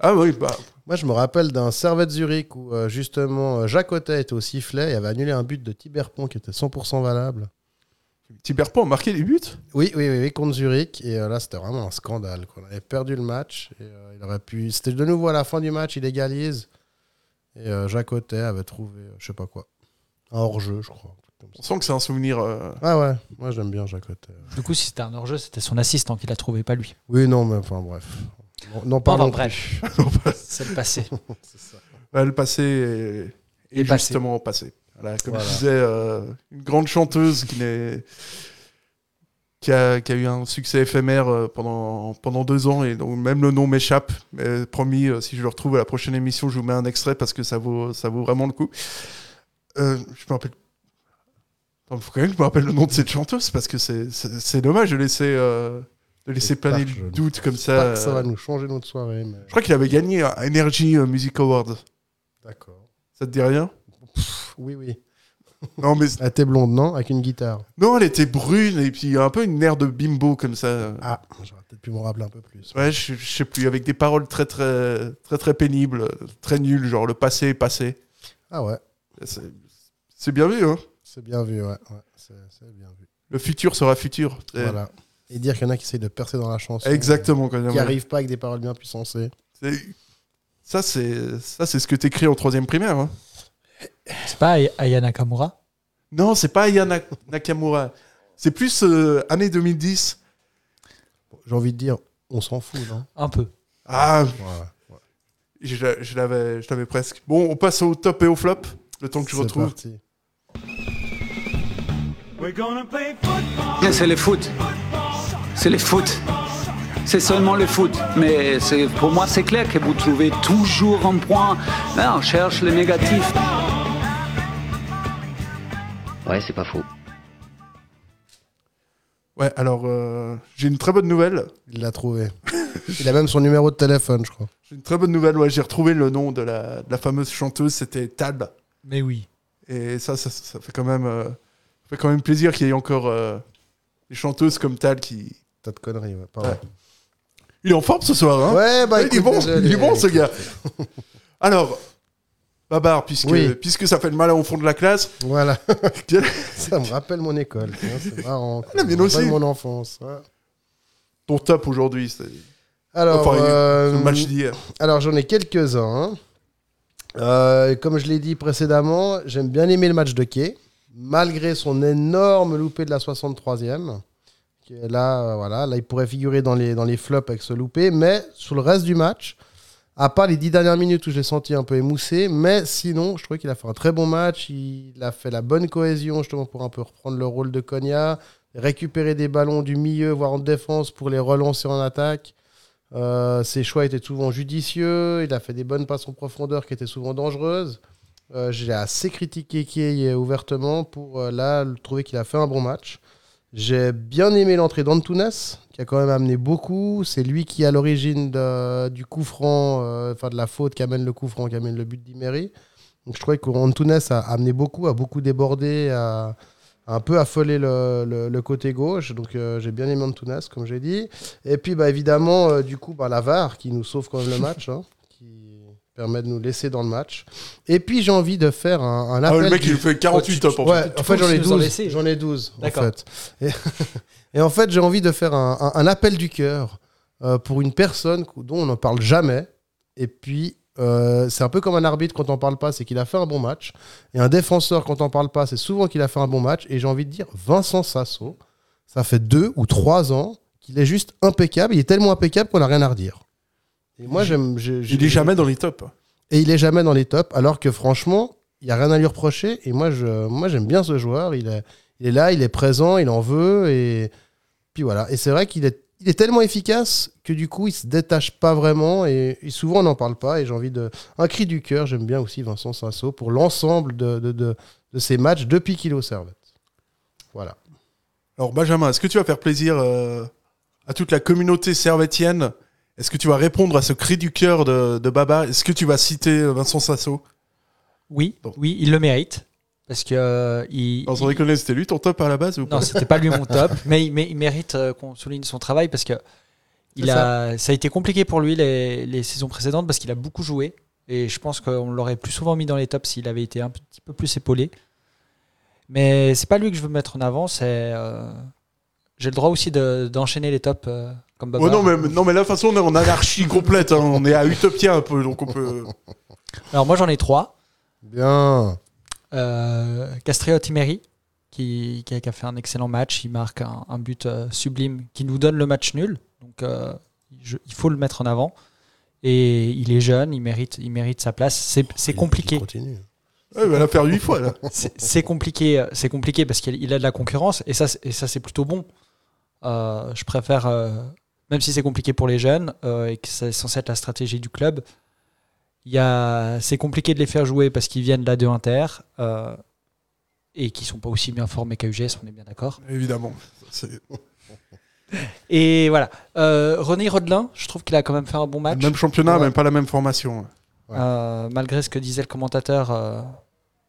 Ah oui, bah. Moi, je me rappelle d'un Servette Zurich où, euh, justement, euh, Jacques Otet était au sifflet et avait annulé un but de Tiberpont qui était 100% valable. Tiberpont a marqué les buts? Oui, oui, oui, oui, contre Zurich. Et euh, là, c'était vraiment un scandale. quoi. On avait perdu le match. Et, euh, il aurait pu... C'était de nouveau à la fin du match, il égalise. Et euh, Jacques Otet avait trouvé, euh, je sais pas quoi, un hors-jeu, je crois. Comme ça. On sent que c'est un souvenir. euh, Ah ouais, moi j'aime bien Jacques Otet. Du coup, si c'était un hors-jeu, c'était son assistant qui l'a trouvé, pas lui. Oui, non, mais enfin bref. Non, non Enfin, bref, c'est le passé. C'est ça. ouais, le passé est, est Et passé. justement au passé. Voilà, comme Voilà. je disais, euh, une grande chanteuse qui, n'est- qui, a, qui a eu un succès éphémère euh, pendant, pendant deux ans, et donc même le nom m'échappe. Mais promis, euh, si je le retrouve à la prochaine émission, je vous mets un extrait parce que ça vaut, ça vaut vraiment le coup. Euh, je me rappelle. Il faut quand même que je me rappelle le nom de cette chanteuse parce que c'est- dommage de laisser, euh, de laisser planer pas le doute comme ça. Que ça euh. va nous changer notre soirée, mais Je crois qu'il avait gagné un Energy euh, Music Award. d'accord. Ça te dit rien? Pff, Oui, oui. Non, mais Elle était blonde, non? Avec une guitare. non, elle était brune et puis un peu une air de bimbo comme ça. Ah, j'aurais peut-être pu m'en rappeler un peu plus. Ouais, je, je sais plus, avec des paroles très très très très pénibles, très nulles, genre le passé est passé. Ah ouais, c'est bien vu, hein c'est bien vu, ouais. ouais c'est bien vu. Le futur sera futur. Voilà. Et dire qu'il y en a qui essayent de percer dans la chanson. Exactement. Quand Qui n'arrivent pas avec des paroles bien. C'est- Ça, c'est ça, c'est ce que t'écris en troisième primaire. Hein. C'est pas Ay- Aya Nakamura? Non, c'est pas Aya Nak- Nakamura. C'est plus euh, année 2010. J'ai envie de dire, on s'en fout, non? Un peu. Ah, Ouais. je, l'a- je l'avais, je l'avais presque. Bon, on passe au top et au flop. Le temps que je retrouve. parti. C'est le foot. C'est le foot. C'est seulement le foot. Mais c'est- pour moi, c'est clair que vous trouvez toujours un point. Là, on cherche le négatif. Ouais, c'est pas faux. Ouais, alors euh, j'ai une très bonne nouvelle. Il l'a trouvé. Il a même son numéro de téléphone, je crois. J'ai une très bonne nouvelle. Ouais, j'ai retrouvé le nom de la, de la fameuse chanteuse. C'était Tab. Mais oui. Et ça, ça, ça fait quand même, euh, fait quand même plaisir qu'il y ait encore euh, des chanteuses comme Tal qui. Tas de conneries, ouais. pardon. Ouais. Il est en forme ce soir, hein Ouais, bah il est bon, il est bon ce gars. Alors, Babar, puisque, Oui. puisque ça fait le malin au fond de la classe. Voilà. Ça me rappelle mon école. C'est marrant. mienne Ça me rappelle mon enfance. ouais. Ton top aujourd'hui, c'est Alors, Enfin, euh, le match d'hier. alors j'en ai quelques-uns. hein. Euh, comme je l'ai dit précédemment, j'aime bien aimer le match de quai, malgré son énorme loupé de la 63e. qui est Là, euh, voilà, là, il pourrait figurer dans les, flops avec ce loupé, mais sur le reste du match, à part les dix dernières minutes où je l'ai senti un peu émoussé, mais sinon, je trouvais qu'il a fait un très bon match. Il a fait la bonne cohésion justement pour un peu reprendre le rôle de Konya, récupérer des ballons du milieu, voire en défense pour les relancer en attaque. Euh, ses choix étaient souvent judicieux. Il a fait des bonnes passes en profondeur qui étaient souvent dangereuses. Euh, J'ai assez critiqué Kiei ouvertement pour euh, là trouver qu'il a fait un bon match. J'ai bien aimé l'entrée d'Antunes, qui a quand même amené beaucoup. C'est lui qui est à l'origine du coup franc, euh, enfin de la faute qui amène le coup franc, qui amène le but d'Imery. Donc je trouvais qu'Antunes a amené beaucoup, a beaucoup débordé, a, un peu affolé le, côté gauche. Donc j'ai bien aimé Antunes, comme j'ai dit. Et puis bah, évidemment, du coup, bah, la VAR qui nous sauve quand même le match, hein, permet de nous laisser dans le match. Et puis j'ai envie de faire un, un Ah, appel. le mec, du- il fait 48 top en Ouais, en fait, j'en ai nous en 12. laisser. J'en ai 12, en fait. Et, et en fait, j'ai envie de faire un, un- un appel du cœur euh, pour une personne dont on n'en parle jamais. Et puis, euh, c'est un peu comme un arbitre quand on parle pas, c'est qu'il a fait un bon match. Et un défenseur quand on parle pas, c'est souvent qu'il a fait un bon match. Et j'ai envie de dire, Vincent Sasso, ça fait deux ou trois ans qu'il est juste impeccable. Il est tellement impeccable qu'on n'a rien à redire. Et moi, j'aime. j'ai- Il est jamais dans les tops. Et il est jamais dans les tops, alors que franchement, il n'y a rien à lui reprocher. Et moi, je, moi, j'aime bien ce joueur. Il est, il est là, il est présent, il en veut. Et puis voilà. Et c'est vrai qu'il est, il est tellement efficace que du coup, il se détache pas vraiment. Et, et souvent, on n'en parle pas. Et j'ai envie de. Un cri du cœur, j'aime bien aussi Vincent Sasso pour l'ensemble de, de, de, de ses matchs depuis qu'il est au Servette. Voilà. Alors Benjamin, est-ce que tu vas faire plaisir euh, à toute la communauté servétienne Est-ce que tu vas répondre à ce cri du cœur de, de Baba? Est-ce que tu vas citer euh, Vincent Sasso? Oui, oui, il le mérite. Parce que. euh, il, Non, sans il- déconner, c'était lui ton top à la base ou pas? Non, c'était pas lui mon top, mais il, mé- il mérite euh, qu'on souligne son travail parce que il C'est a, ça. a été compliqué pour lui les, les saisons précédentes parce qu'il a beaucoup joué et je pense qu'on l'aurait plus souvent mis dans les tops s'il avait été un petit peu plus épaulé. Mais c'est pas lui que je veux mettre en avant, c'est euh, j'ai le droit aussi de- d'enchaîner les tops euh, comme Baba. Oh non, mais, non, mais là, de toute façon, on est en anarchie complète. hein. On est à Utopia un peu, donc on peut. Alors moi j'en ai trois. Bien. Euh, Castriot Imeri, qui, qui a, fait un excellent match. Il marque un, un but euh, sublime qui nous donne le match nul. Donc euh, je- il faut le mettre en avant. Et il est jeune, il mérite, il mérite sa place. C'est c'est compliqué. Ouais, il va la faire huit fois, là. C'est compliqué, c'est compliqué parce qu'il il a de la concurrence et ça, c'est- et ça c'est plutôt bon. Euh, je préfère, euh, même si c'est compliqué pour les jeunes euh, et que c'est censé être la stratégie du club, c'est compliqué de les faire jouer parce qu'ils viennent là de Inter euh, et qui sont pas aussi bien formés qu'AUGS, on est bien d'accord. Évidemment. Et voilà. René Rodelin, je trouve qu'il a quand même fait un bon match. Même championnat, Ouais. même pas la même formation. Malgré ce que disait le commentateur,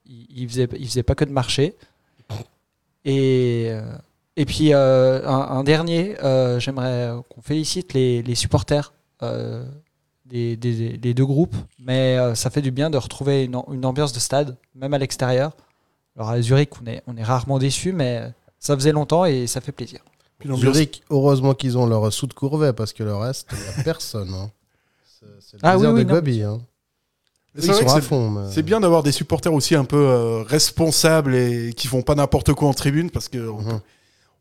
il, il faisait, il faisait pas que de marcher. Et, euh, et puis euh, un, un dernier, euh, j'aimerais qu'on félicite les, les supporters euh, des, des- des deux groupes, mais euh, ça fait du bien de retrouver une, une ambiance de stade, même à l'extérieur. Alors à Zurich, on est, on est rarement déçus, mais ça faisait longtemps et ça fait plaisir. Zurich, heureusement qu'ils ont leur sous de courvet parce que le reste, il n'y a personne. hein. C'est le Ah oui, oui, de non. Gobi. hein. C'est mais- bien d'avoir des supporters aussi un peu euh, responsables et qui font pas n'importe quoi en tribune parce que on, Mhm.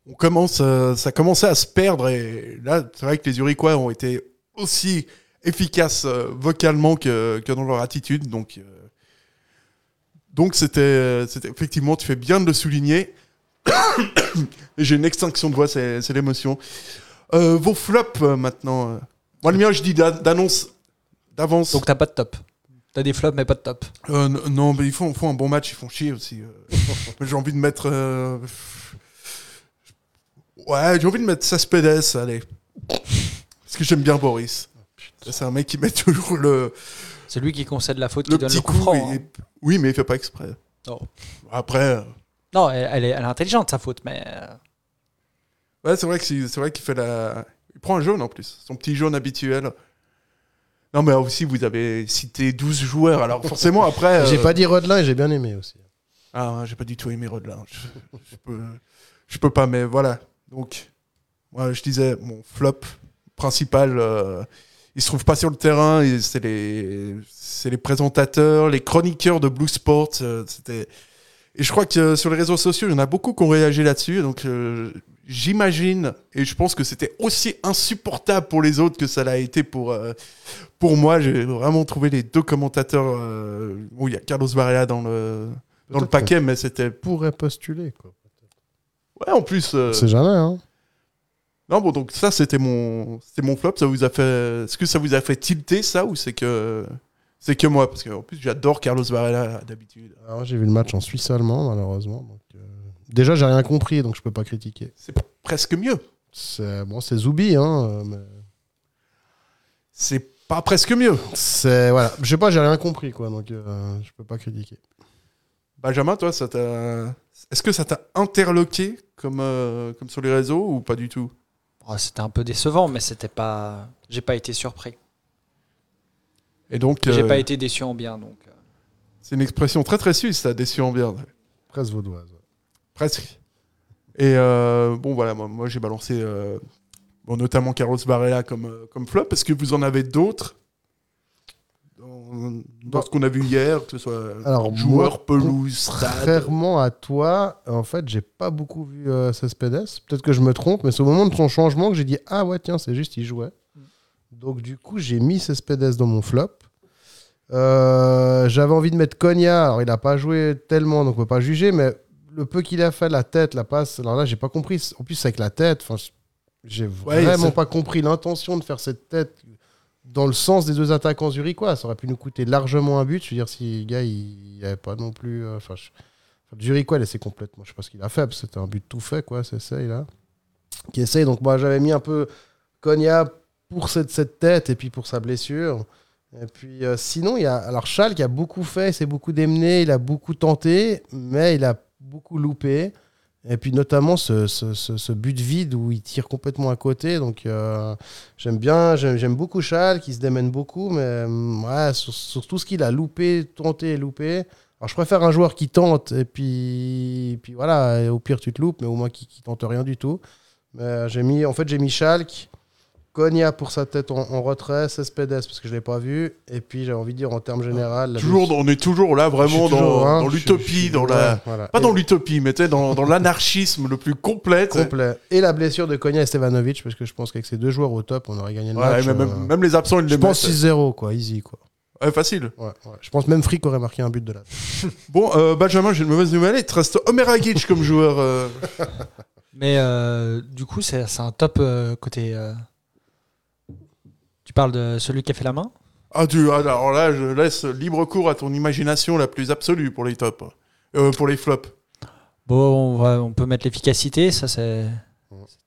on commence, euh, ça commençait à se perdre et là, c'est vrai que les Uriquois ont été aussi efficaces euh, vocalement que, que dans leur attitude. Donc, euh, donc c'était, c'était effectivement, tu fais bien de le souligner. J'ai une extinction de voix, c'est, l'émotion. Euh, vos flops euh, maintenant. Moi, le mien, je dis d'a- d'annonce, d'avance. Donc t'as pas de top. T'as des flops, mais pas de top. Euh, non, mais ils font, font un bon match, ils font chier aussi. euh. J'ai envie de mettre. euh, Ouais, j'ai envie de mettre Cespedes, allez. Parce que j'aime bien Boris. C'est un mec qui met toujours le. C'est lui qui concède la faute, le qui donne petit le coup coup. franc. et- hein. Oui, mais il fait pas exprès. Non. Après. Non, elle, elle est, elle est intelligente, sa faute, mais. Ouais, c'est vrai que c'est c'est vrai qu'il fait la. Il prend un jaune en plus, son petit jaune habituel. Non, mais aussi, vous avez cité 12 joueurs, alors forcément, après. J'ai euh, pas dit Rodelin et j'ai bien aimé aussi. Ah, j'ai pas du tout aimé Rodelin. Je, je peux, je peux pas, mais voilà. Donc, moi, je disais, mon flop principal, euh, il se trouve pas sur le terrain. C'est les, les présentateurs, les chroniqueurs de Blue Sport. euh, C'était. Et je crois que sur les réseaux sociaux, il y en a beaucoup qui ont réagi là-dessus. Donc, euh, j'imagine, et je pense que c'était aussi insupportable pour les autres que ça l'a été pour, euh, pour moi. J'ai vraiment trouvé les deux commentateurs. euh, bon, il y a Carlos Varela dans le, dans le paquet, mais c'était. Pourrait postuler, quoi. Ouais, en plus. euh, C'est jamais, hein. Non, bon, donc ça, c'était mon, c'était mon flop. Ça vous a fait. Est-ce que ça vous a fait tilter ça ou c'est que. C'est que moi? Parce qu'en plus, j'adore Carlos Varela d'habitude. Alors, j'ai vu le match en Suisse allemand, malheureusement. donc, Déjà, j'ai rien compris, donc je peux pas critiquer. C'est presque mieux. C'est bon, c'est Zoubi, hein. euh, mais- C'est pas presque mieux. C'est voilà, je sais pas, j'ai rien compris, quoi, donc euh, je peux pas critiquer. Benjamin, toi, ça t'a. Est-ce que ça t'a interloqué comme, euh, comme sur les réseaux ou pas du tout? Oh, c'était un peu décevant, mais c'était pas. J'ai pas été surpris. Et donc. J'ai euh, pas été déçu en bien, donc. C'est une expression très très suisse, ça, déçu en bien. Presque vaudoise. Presque. Et euh, bon, voilà, moi, moi, j'ai balancé euh, bon, notamment Carlos Varela comme, euh, comme flop. Est-ce que vous en avez d'autres? Dans, dans ce qu'on a vu hier, que ce soit Alors, joueur, moi, pelouse, stade. Contrairement à toi, en fait, j'ai pas beaucoup vu euh, Cespedes. Peut-être que je me trompe, mais c'est au moment de son changement que j'ai dit Ah ouais, tiens, c'est juste, il jouait. Donc, du coup, j'ai mis Cespedes dans mon flop. Euh, J'avais envie de mettre Cogna. Alors, il a pas joué tellement, donc on peut pas juger, mais le peu qu'il a fait, la tête, la passe, alors là, j'ai pas compris. En plus, c'est avec la tête. J'ai vraiment pas compris l'intention de faire cette tête dans le sens des deux attaquants zurichois. Ça aurait pu nous coûter largement un but. Je veux dire, si le gars, il avait pas non plus. euh, Enfin, je- Zurichois, laissé complètement. Je sais pas ce qu'il a fait, parce que c'était un but tout fait, quoi. C'est ça, là. Qui essaye. Donc, moi, j'avais mis un peu Konya pour cette, cette tête et puis pour sa blessure. Et puis, euh, sinon, il y a. Alors, Charles qui a beaucoup fait, s'est beaucoup démené, il a beaucoup tenté, mais il a beaucoup loupé. Et puis notamment ce, ce, ce- but vide où il tire complètement à côté. Donc euh, j'aime bien, j'aime beaucoup Chal qui se démène beaucoup, mais hum, ouais, sur, tout ce qu'il a loupé, tenté et loupé. Alors je préfère un joueur qui tente et puis, puis voilà, et au pire tu te loupes, mais au moins qui, qui tente rien du tout. Mais euh, j'ai mis, en fait j'ai mis Schalke, Konya pour sa tête en, en retrait, Cespedes parce que je l'ai pas vu, et puis j'ai envie de dire en termes général. la Toujours, on est toujours là, vraiment toujours, dans, hein, dans l'utopie, dans la, ouais, voilà. pas Et- dans l'utopie, mais tu sais, dans, dans l'anarchisme le plus complet. Et la blessure de Konya et Stevanovic, parce que je pense qu'avec ces deux joueurs au top, on aurait gagné le Ouais, match. même, euh, même- les absents, ils les je pense mettent. 6-0, quoi, easy, quoi. Ouais, facile. Ouais, ouais. Je pense même Frick aurait marqué un but de là. Bon, euh, Benjamin, j'ai une mauvaise nouvelle. Il te reste Omer Agic comme joueur. euh. Mais euh, du coup, c'est un top euh, côté. Tu parles de celui qui a fait la main Ah, tu, alors là, je laisse libre cours à ton imagination la plus absolue pour les tops. Euh, pour les flops. Bon, on, va- on peut mettre l'efficacité, ça c'est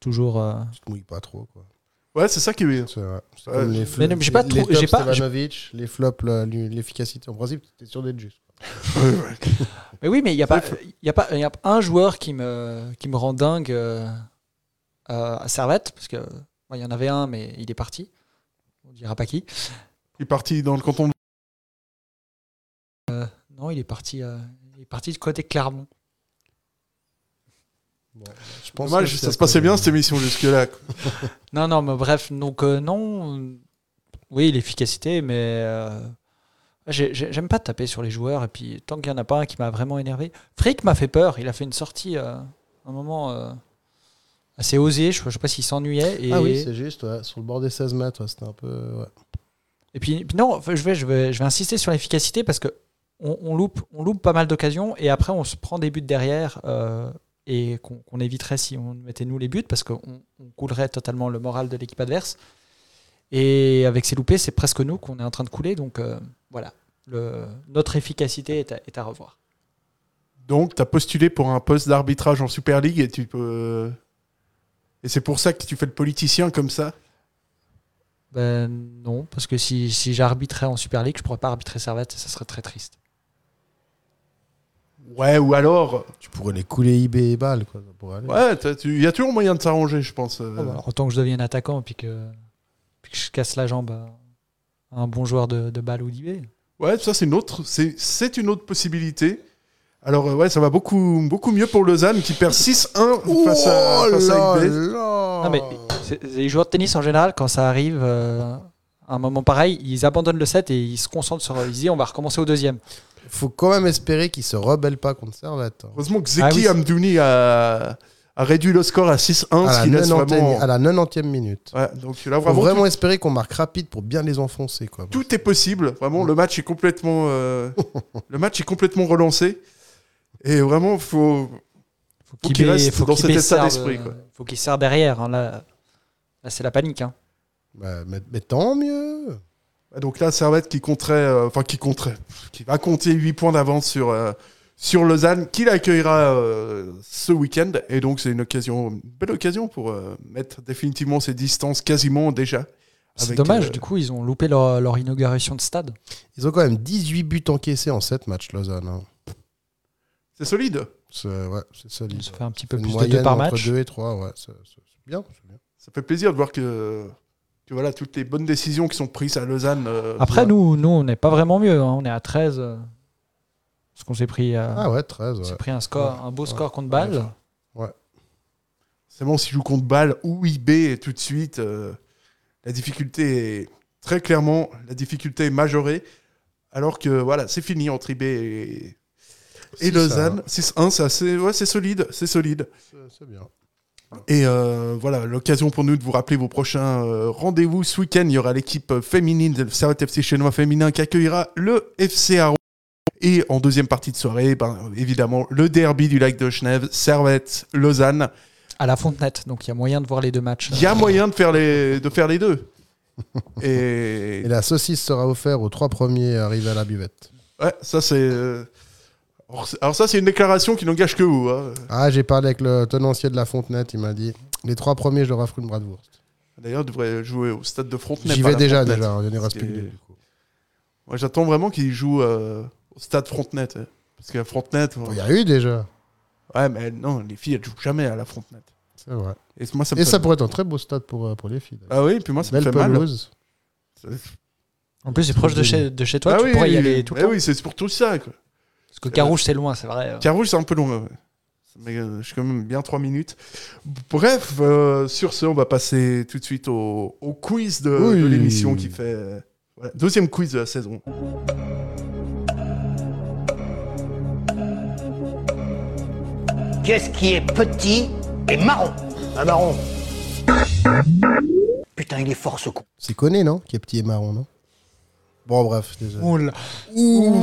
toujours. euh, Tu te mouilles pas trop, quoi. Ouais, c'est ça qui est bien. C'est vrai. C'est Ouais, comme les je- flops. Mais j'ai pas les trop- tops pas- Stevanovic, les flops, l'efficacité. En principe, t'es sûr d'être juste. Mais oui, mais il n'y a, pas- il y a, pas- il y a un joueur qui me, qui me rend dingue euh, à Servette, parce que il y en avait un, mais il est parti. Dira pas qui. Il est parti dans le canton. de- Euh, non, il est parti, euh, il est parti du côté Clermont. Je pense Dommage, que ça se passait à bien cette émission jusque-là. Non, non, mais bref, donc euh, non. Oui, l'efficacité, mais euh, j'ai- j'ai- j'aime pas taper sur les joueurs. Et puis, tant qu'il n'y en a pas un qui m'a vraiment énervé. Frick m'a fait peur. Il a fait une sortie euh, un moment euh, assez osé. Je, je sais pas s'il s'ennuyait. Et... Ah oui, c'est juste, ouais. sur le bord des 16 mètres, ouais, c'était un peu. ouais. Et puis, puis non, je vais, je vais, je vais insister sur l'efficacité parce que on, on loupe, on loupe pas mal d'occasions et après on se prend des buts derrière euh, et qu'on qu'on éviterait si on mettait nous les buts parce qu'on on coulerait totalement le moral de l'équipe adverse. Et avec ces loupés, c'est presque nous qu'on est en train de couler. Donc euh, voilà, le, notre efficacité est à, est à revoir. Donc, tu as postulé pour un poste d'arbitrage en Super League et tu peux. Et c'est pour ça que tu fais le politicien comme ça? Ben non, parce que si, si j'arbitrais en Super League, je pourrais pas arbitrer Servette et ça serait très triste. Ouais, ou alors. Tu pourrais les couler IB et balles, quoi. aller. Ouais, il y a toujours moyen de s'arranger, je pense. Ah bah, alors, autant que je devienne attaquant puis que, puis que je casse la jambe à un bon joueur de, de balle ou d'IB. Ouais, ça c'est une autre, c'est, c'est une autre possibilité. Alors euh, ouais, ça va beaucoup, beaucoup mieux pour Lausanne qui perd 6-1 face à, face là Non, mais les joueurs de tennis en général, quand ça arrive euh, à un moment pareil, ils abandonnent le set et ils se concentrent sur. Ils disent on va recommencer au deuxième. faut quand même espérer qu'ils se rebellent pas contre Servette. Heureusement que Zeki Ah oui, c'est- Amdouni a, a réduit le score à 6-1, À ce la, qui laisse 90e, vraiment... à la 90e minute. Ouais, donc là, Faut vraiment, tout, espérer qu'on marque rapide pour bien les enfoncer. Quoi. tout est possible. Vraiment, le match est complètement, euh, le match est complètement relancé. Et vraiment, faut, Faut qu'il Kibé- reste faut dans cet état d'esprit, quoi. faut qu'il serre derrière. hein, là, là c'est la panique. hein. Bah, mais, mais tant mieux. Donc là, Servette qui compterait, euh, enfin qui compterait, qui va compter 8 points d'avance sur, euh, sur Lausanne, qui l'accueillera euh, ce week-end. Et donc c'est une occasion, une belle occasion pour euh, mettre définitivement ces distances quasiment déjà. C'est dommage, euh, du coup, ils ont loupé leur, leur inauguration de stade. Ils ont quand même 18 buts encaissés en 7 matchs, Lausanne. hein. C'est solide. C'est ouais, c'est solide. Ça fait un petit peu plus de deux par entre match. 2 et 3, ouais. C'est bien. c'est bien. Ça fait plaisir de voir que, que voilà, toutes les bonnes décisions qui sont prises à Lausanne. euh, Après, nous, nous on n'est pas vraiment mieux. hein. On est à 13. euh, parce qu'on s'est pris, euh, Ah ouais, 13. on s'est Ouais. pris un, score, Ouais. un beau Ouais. score contre Ouais. balle. Ouais. C'est bon, s'il joue contre Bâle ou IB tout de suite, euh, la difficulté est très clairement, la difficulté est majorée. Alors que voilà, c'est fini entre IB et, et 6-1. Lausanne. 6-1, c'est assez, ouais, c'est solide, c'est solide. C'est bien. Et euh, voilà, l'occasion pour nous de vous rappeler vos prochains euh, rendez-vous. Ce week-end, il y aura l'équipe féminine de Servette FC Chenois féminin qui accueillera le FC Aro. Et en deuxième partie de soirée, ben, évidemment, le derby du lac de Genève, Servette, Lausanne. À la Fontenette, donc il y a moyen de voir les deux matchs. Il y a moyen de faire les, de faire les deux. Et, Et la saucisse sera offerte aux trois premiers arrivés à la buvette. ouais, ça c'est. Alors ça c'est une déclaration qui n'engage que vous. hein. Ah, j'ai parlé avec le tenancier de la Fontenette, il m'a dit les trois premiers, je leur offre une bratwurst. D'ailleurs, il devrait jouer au stade de Frontenac. J'y vais déjà, déjà, il n'y reste plus que que- deux. du coup. Moi, j'attends vraiment qu'il joue euh, au stade Frontenac. hein. Parce qu'à Frontenac. Il y a eu déjà. Ouais, mais non, les filles, elles jouent jamais à la Frontenac. C'est vrai. Et moi, ça me Et fait- ça pourrait être un très beau stade pour, euh, pour les filles. Ah oui, puis moi, ça me Belle fait mal. pelouse. En plus, c'est proche de chez, de chez toi, Ah tu oui, pourrais y aller tout le eh temps. oui, c'est pour tout ça. Quoi. Parce que Carouge, c'est loin, c'est vrai. Carouge, c'est un peu loin. ouais. Mais euh, je suis quand même bien 3 minutes. Bref, euh, sur ce, on va passer tout de suite au, au quiz de, Oui. de l'émission qui fait. euh, voilà, deuxième quiz de la saison. Qu'est-ce qui est petit et marron? Un marron. Putain, il est fort ce con. C'est connu, non? Qui est petit et marron, non? Bon, bref, désolé. Oula. Ouh,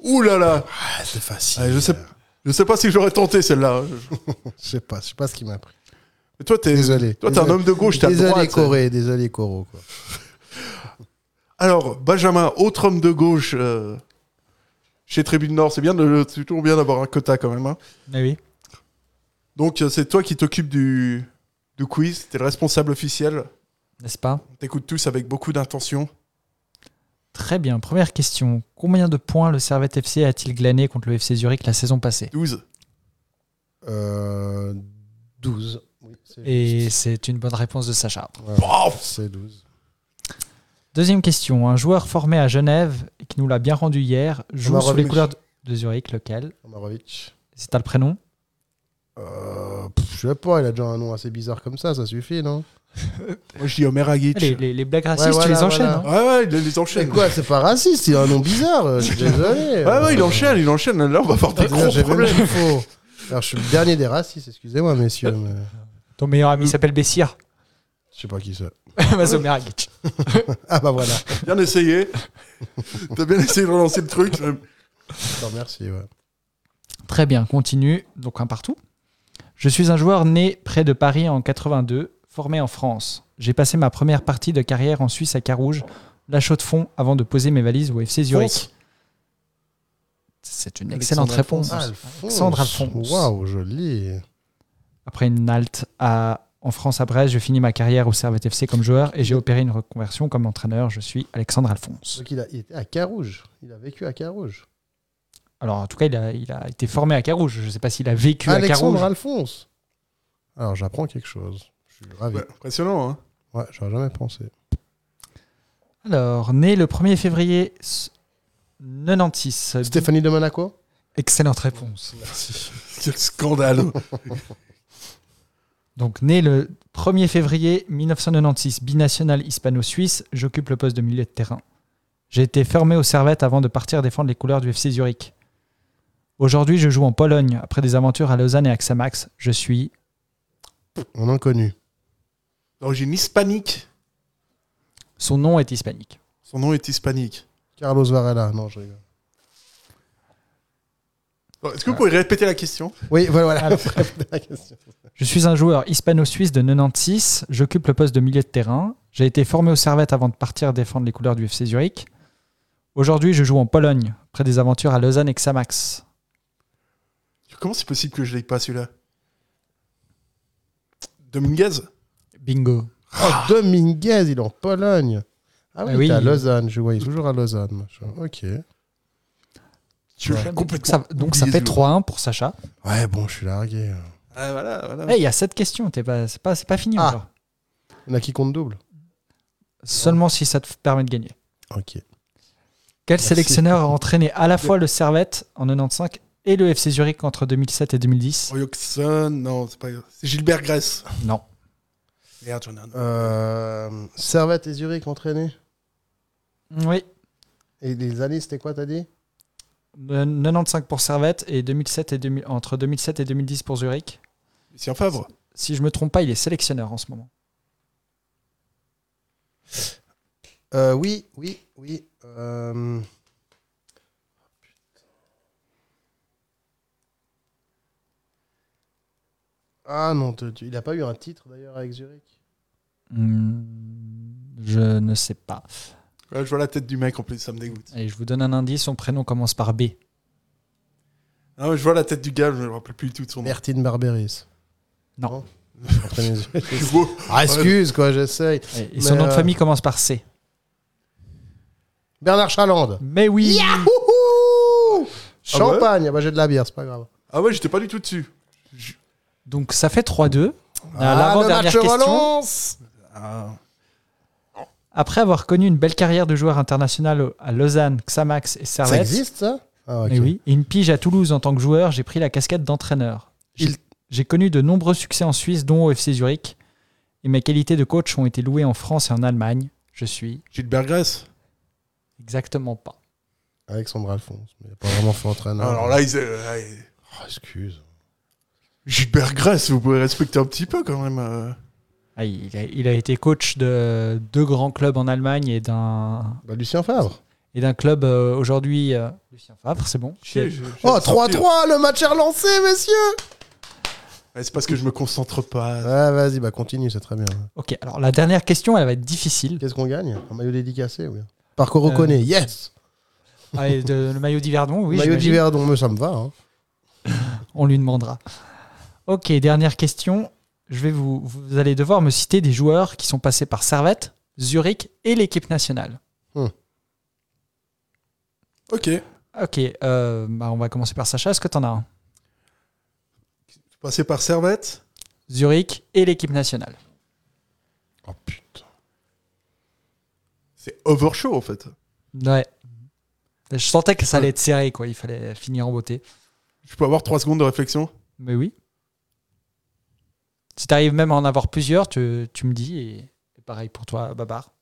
ouh là là. Ah, c'est facile. Ah, je sais, je sais pas si j'aurais tenté celle-là. Je sais pas, je sais pas ce qui m'a pris. Mais toi, t'es, Désolé. toi, t'es un Désolé. homme de gauche, t'es à Désolé, droite. Corée, désolé, Coro. Quoi. Alors, Benjamin, autre homme de gauche euh, chez Tribune Nord, c'est bien, de, c'est toujours bien d'avoir un quota quand même. hein. Ah oui. Donc, euh, c'est toi qui t'occupes du, du quiz, t'es le responsable officiel. N'est-ce pas? On t'écoute tous avec beaucoup d'intention. Très bien. Première question. Combien de points le Servette FC a-t-il glané contre le FC Zurich la saison passée? 12. Euh, 12. Oui, Et c'est une bonne réponse de Sacha. Ouais, c'est 12. Deuxième question. Un joueur formé à Genève et qui nous l'a bien rendu hier joue sous les couleurs de- Zurich. Lequel? Omarovic. C'est t'as le prénom? Euh, pff, je sais pas, il a déjà un nom assez bizarre comme ça, ça suffit, non? Moi, je dis Omer Agic. les, les- les blagues racistes, Ouais, tu voilà, les enchaînes. voilà. hein Ouais, ouais, il les enchaîne. C'est quoi C'est pas raciste, il a un nom bizarre, euh, je suis désolé. Ouais, ouais, il enchaîne, il enchaîne. Là, on va avoir des gros problèmes. Alors, je suis le dernier des racistes, excusez-moi, messieurs. Mais... Ton meilleur ami s'appelle Bessir. Je sais pas qui c'est. Mazomeragic. Ah bah voilà. Bien essayé. T'as bien essayé de relancer le truc. Non, merci, ouais. Très bien, continue. Donc un partout. Je suis un joueur né près de Paris en 82, formé en France. J'ai passé ma première partie de carrière en Suisse à Carouge, la chaux de fond, avant de poser mes valises au FC Zurich. Fonce. C'est une Alexandre excellente réponse. Alphonse. Alexandre Alphonse. Waouh, joli. Après une halte à, en France à Brest, je finis ma carrière au Servette FC comme joueur et j'ai opéré une reconversion comme entraîneur. Je suis Alexandre Alphonse. Donc il, a, il était à Carouge. Il a vécu à Carouge. Alors en tout cas, il a, il a été formé à Carouge. Je ne sais pas s'il a vécu à Alexandre Carouge. Alphonse. Alors j'apprends quelque chose. Je suis ravi. Ouais, impressionnant, hein. Ouais, j'aurais jamais pensé. Alors, né le 1er février 96. Stéphanie de Monaco? Excellente réponse. Merci. Quel scandale. Donc, né le 1er février 1996, binational hispano-suisse, j'occupe le poste de milieu de terrain. J'ai été formé au Servette avant de partir défendre les couleurs du FC Zurich. Aujourd'hui, je joue en Pologne après des aventures à Lausanne et à Xamax. Je suis Un inconnu. D'origine hispanique. Son nom est hispanique. Son nom est hispanique. Carlos Varela. Non, je rigole. Bon, Est-ce que vous pouvez répéter la question? Oui, voilà. voilà. Alors. la question. Je suis un joueur hispano-suisse de 96. J'occupe le poste de milieu de terrain. J'ai été formé au Servette avant de partir défendre les couleurs du FC Zurich. Aujourd'hui, je joue en Pologne, après des aventures à Lausanne et Xamax. Comment c'est possible que je l'ai pas celui-là? Dominguez? Bingo. Oh, Dominguez, il est en Pologne. Ah oui, Ah il oui. est à Lausanne. Je vois, il est toujours à Lausanne. machin. Ok. Tu Ouais. complètement ça, donc ça fait ce 3-1 pour Sacha. Ouais, bon, je suis largué. Ah, voilà, voilà. Eh, Il y a 7 questions, t'es pas, c'est pas, c'est pas fini Ah. encore. Il y en a qui compte double. Seulement si ça te permet de gagner. Ok. Quel Merci. sélectionneur a entraîné à la fois le Servette en 95 et le FC Zurich entre 2007 et 2010 Royokson, non, c'est pas. C'est Gilbert Grèce. Non. Merde, j'en ai un. Euh, Servette et Zurich entraînés Oui. Et les années, c'était quoi, t'as dit Euh, 95 pour Servette et 2007 et 2000 entre 2007 et 2010 pour Zurich. Lucien Favre. Si je me trompe pas, il est sélectionneur en ce moment. Euh, Oui, oui, oui. euh, Ah non, tu- il a pas eu un titre d'ailleurs avec Zurich? Hmm, je ne sais pas. Ouais, je vois la tête du mec en plus, ça me dégoûte. Allez, je vous donne un indice. Son prénom commence par B. Ah ouais, je vois la tête du gars, je me rappelle plus du tout de son nom. Martin Barberis. Non. Après mes yeux. Beau. ah, excuse, quoi, j'essaye. Et, et son Mais, nom de euh, famille commence par C. Bernard Chaland. Mais oui. Yahouhou Champagne, ah bah, j'ai de la bière, c'est pas grave. Ah ouais, j'étais pas du tout dessus. Donc ça fait 3-2. Ah, À le l'avant-dernière question. relance Ah. Après avoir connu une belle carrière de joueur international à Lausanne, Xamax et Ça Servette. existe, ça? Ah, ok. Et oui, et une pige à Toulouse en tant que joueur, j'ai pris la casquette d'entraîneur. J'ai- connu de nombreux succès en Suisse, dont au FC Zurich, et mes qualités de coach ont été louées en France et en Allemagne. Je suis Gilbert Grèce exactement pas. Alexandre Alphonse, mais il a pas vraiment fait entraîneur. Alors là, euh, ils- Oh, excuse. Gilbert Grèce, vous pouvez respecter un petit peu quand même. euh. Ah, il, a, il a été coach de deux grands clubs en Allemagne et d'un Bah, Lucien Favre. et d'un club euh, aujourd'hui. euh, Lucien Favre, c'est bon. Chier, je- je- Oh, je- 3-3, le match est relancé, messieurs Ouais, c'est parce que je me concentre pas. Ouais, vas-y, bah continue, c'est très bien. Ok, alors la dernière question, elle va être difficile. Qu'est-ce qu'on gagne? Un maillot dédicacé, oui. Parcours reconnaît, yes Allez, de- le maillot d'Hiverdon, oui. Maillot j'imagine. d'hiver, donc mais ça me va. hein. On lui demandera. Ok, dernière question. Je vais vous, vous allez devoir me citer des joueurs qui sont passés par Servette, Zurich et l'équipe nationale. Ok. Ok, euh, bah, on va commencer par Sacha. Est-ce que tu en as un? Passé par Servette. Zurich et l'équipe nationale. Oh putain. C'est overshow en fait. Ouais. Je sentais que ça allait être serré, quoi. Il fallait finir en beauté. Je peux avoir 3 secondes de réflexion? Mais oui. Si tu arrives même à en avoir plusieurs, tu, tu me dis. Et, et pareil pour toi, Babar.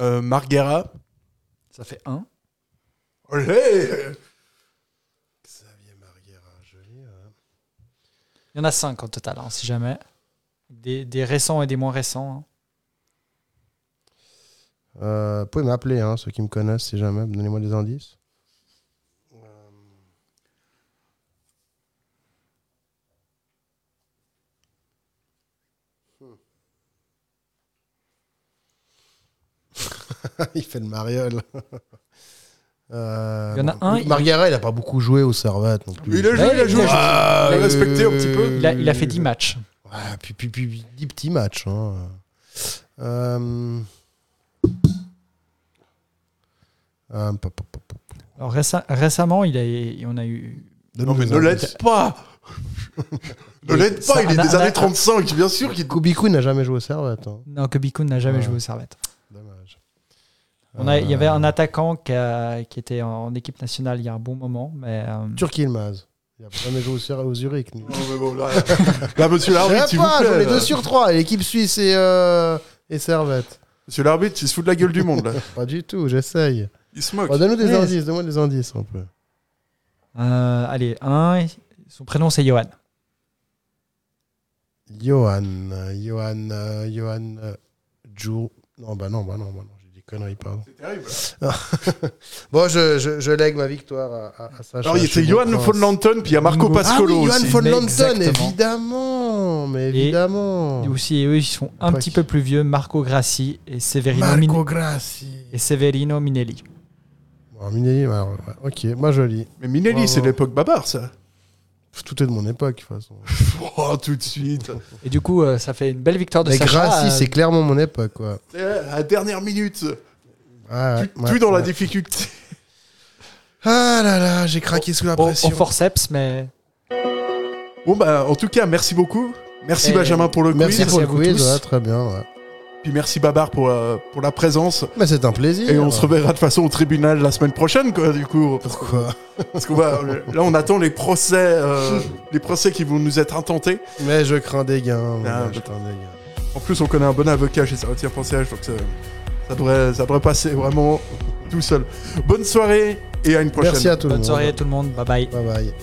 euh, Marguera. Ça fait un. Olé Il y en a cinq en total, hein, si jamais. Des, des récents et des moins récents. hein. Euh, vous pouvez m'appeler, hein, ceux qui me connaissent, si jamais. Donnez-moi des indices. il fait le mariole. Euh, Il y en a un, il- Marguerite, il a pas beaucoup joué au Servette non plus. Il a joué, il a joué. Ouais, je- Ah, respecté un petit peu. Il a, il a fait 10 matchs. Ouais, puis, puis, puis 10 petits matchs. hein. Euh... euh, pop, pop, pop, pop. Alors réce- récemment, il a, on a eu. Non, mais ne l'aide pas Ne l'aide Ça, pas, il est des années un- 35, bien sûr qu'il. Kubiku n'a jamais joué au Servette. hein. Non, Bikoun n'a jamais Ouais. joué au Servette. On a, il y avait Euh, un attaquant qui, a- qui était en équipe nationale il y a un bon moment, mais. euh, Turk Yilmaz. Il n'a jamais joué au, Zurich. Non, mais bon, là, là, monsieur l'arbitre, s'il vous pas, plaît. j'en ai là. deux sur trois. L'équipe suisse et, euh, et Servette. Monsieur l'arbitre, il se fout de la gueule du monde, là. Pas du tout, j'essaye. Il se moque. Bon, Donne-nous des Ouais. indices, donne-moi des indices un peu. euh, allez, un. Son prénom c'est Johan. Johan, euh, Johan, Johan, euh, Jou. Non, bah non, bah non, bah non, conneries, pardon. C'est terrible. bon, je, je, je lègue ma victoire à, à, à Sacha. Alors, il y a Johan von. Lanton, puis il y a Marco Pascolo ah oui, Johan aussi. von Lanton, Exactement. évidemment, mais Et- évidemment. Et aussi, eux, ils sont un Après petit peu plus vieux, Marco Grassi et Severino, Marco Min- Grassi. et Severino Minelli. Bon, Minelli, alors, ouais, ok, moi je lis. Mais Minelli, c'est l'époque Babar, ça. Tout est de mon époque, de toute façon. Oh, tout de suite. Et du coup, euh, ça fait une belle victoire de Mais Sacha. Grassi, euh, c'est clairement mon époque, quoi. C'est À la dernière minute. Ouais, ouais, plus dans la difficulté. Ah là là, j'ai craqué sous la au, au pression. forceps, mais Bon, bah, en tout cas, merci beaucoup. Merci Et- Benjamin pour le Merci quiz. pour le à quiz, très bien. Puis merci Babar pour, euh, pour la présence. Mais c'est un plaisir. Et on se reverra de façon au tribunal la semaine prochaine, quoi, du coup. Pourquoi Parce qu'on va, là, on attend les procès, euh, les procès qui vont nous être intentés. Mais je crains des gains. Ah, ouais, je crains des gains. En plus, on connaît un bon avocat chez Sarah Pensage, donc ça, Ça devrait, ça devrait passer vraiment tout seul. Bonne soirée et à une prochaine. Merci à tout le Bonne monde. soirée tout le monde. Bye bye. Bye bye.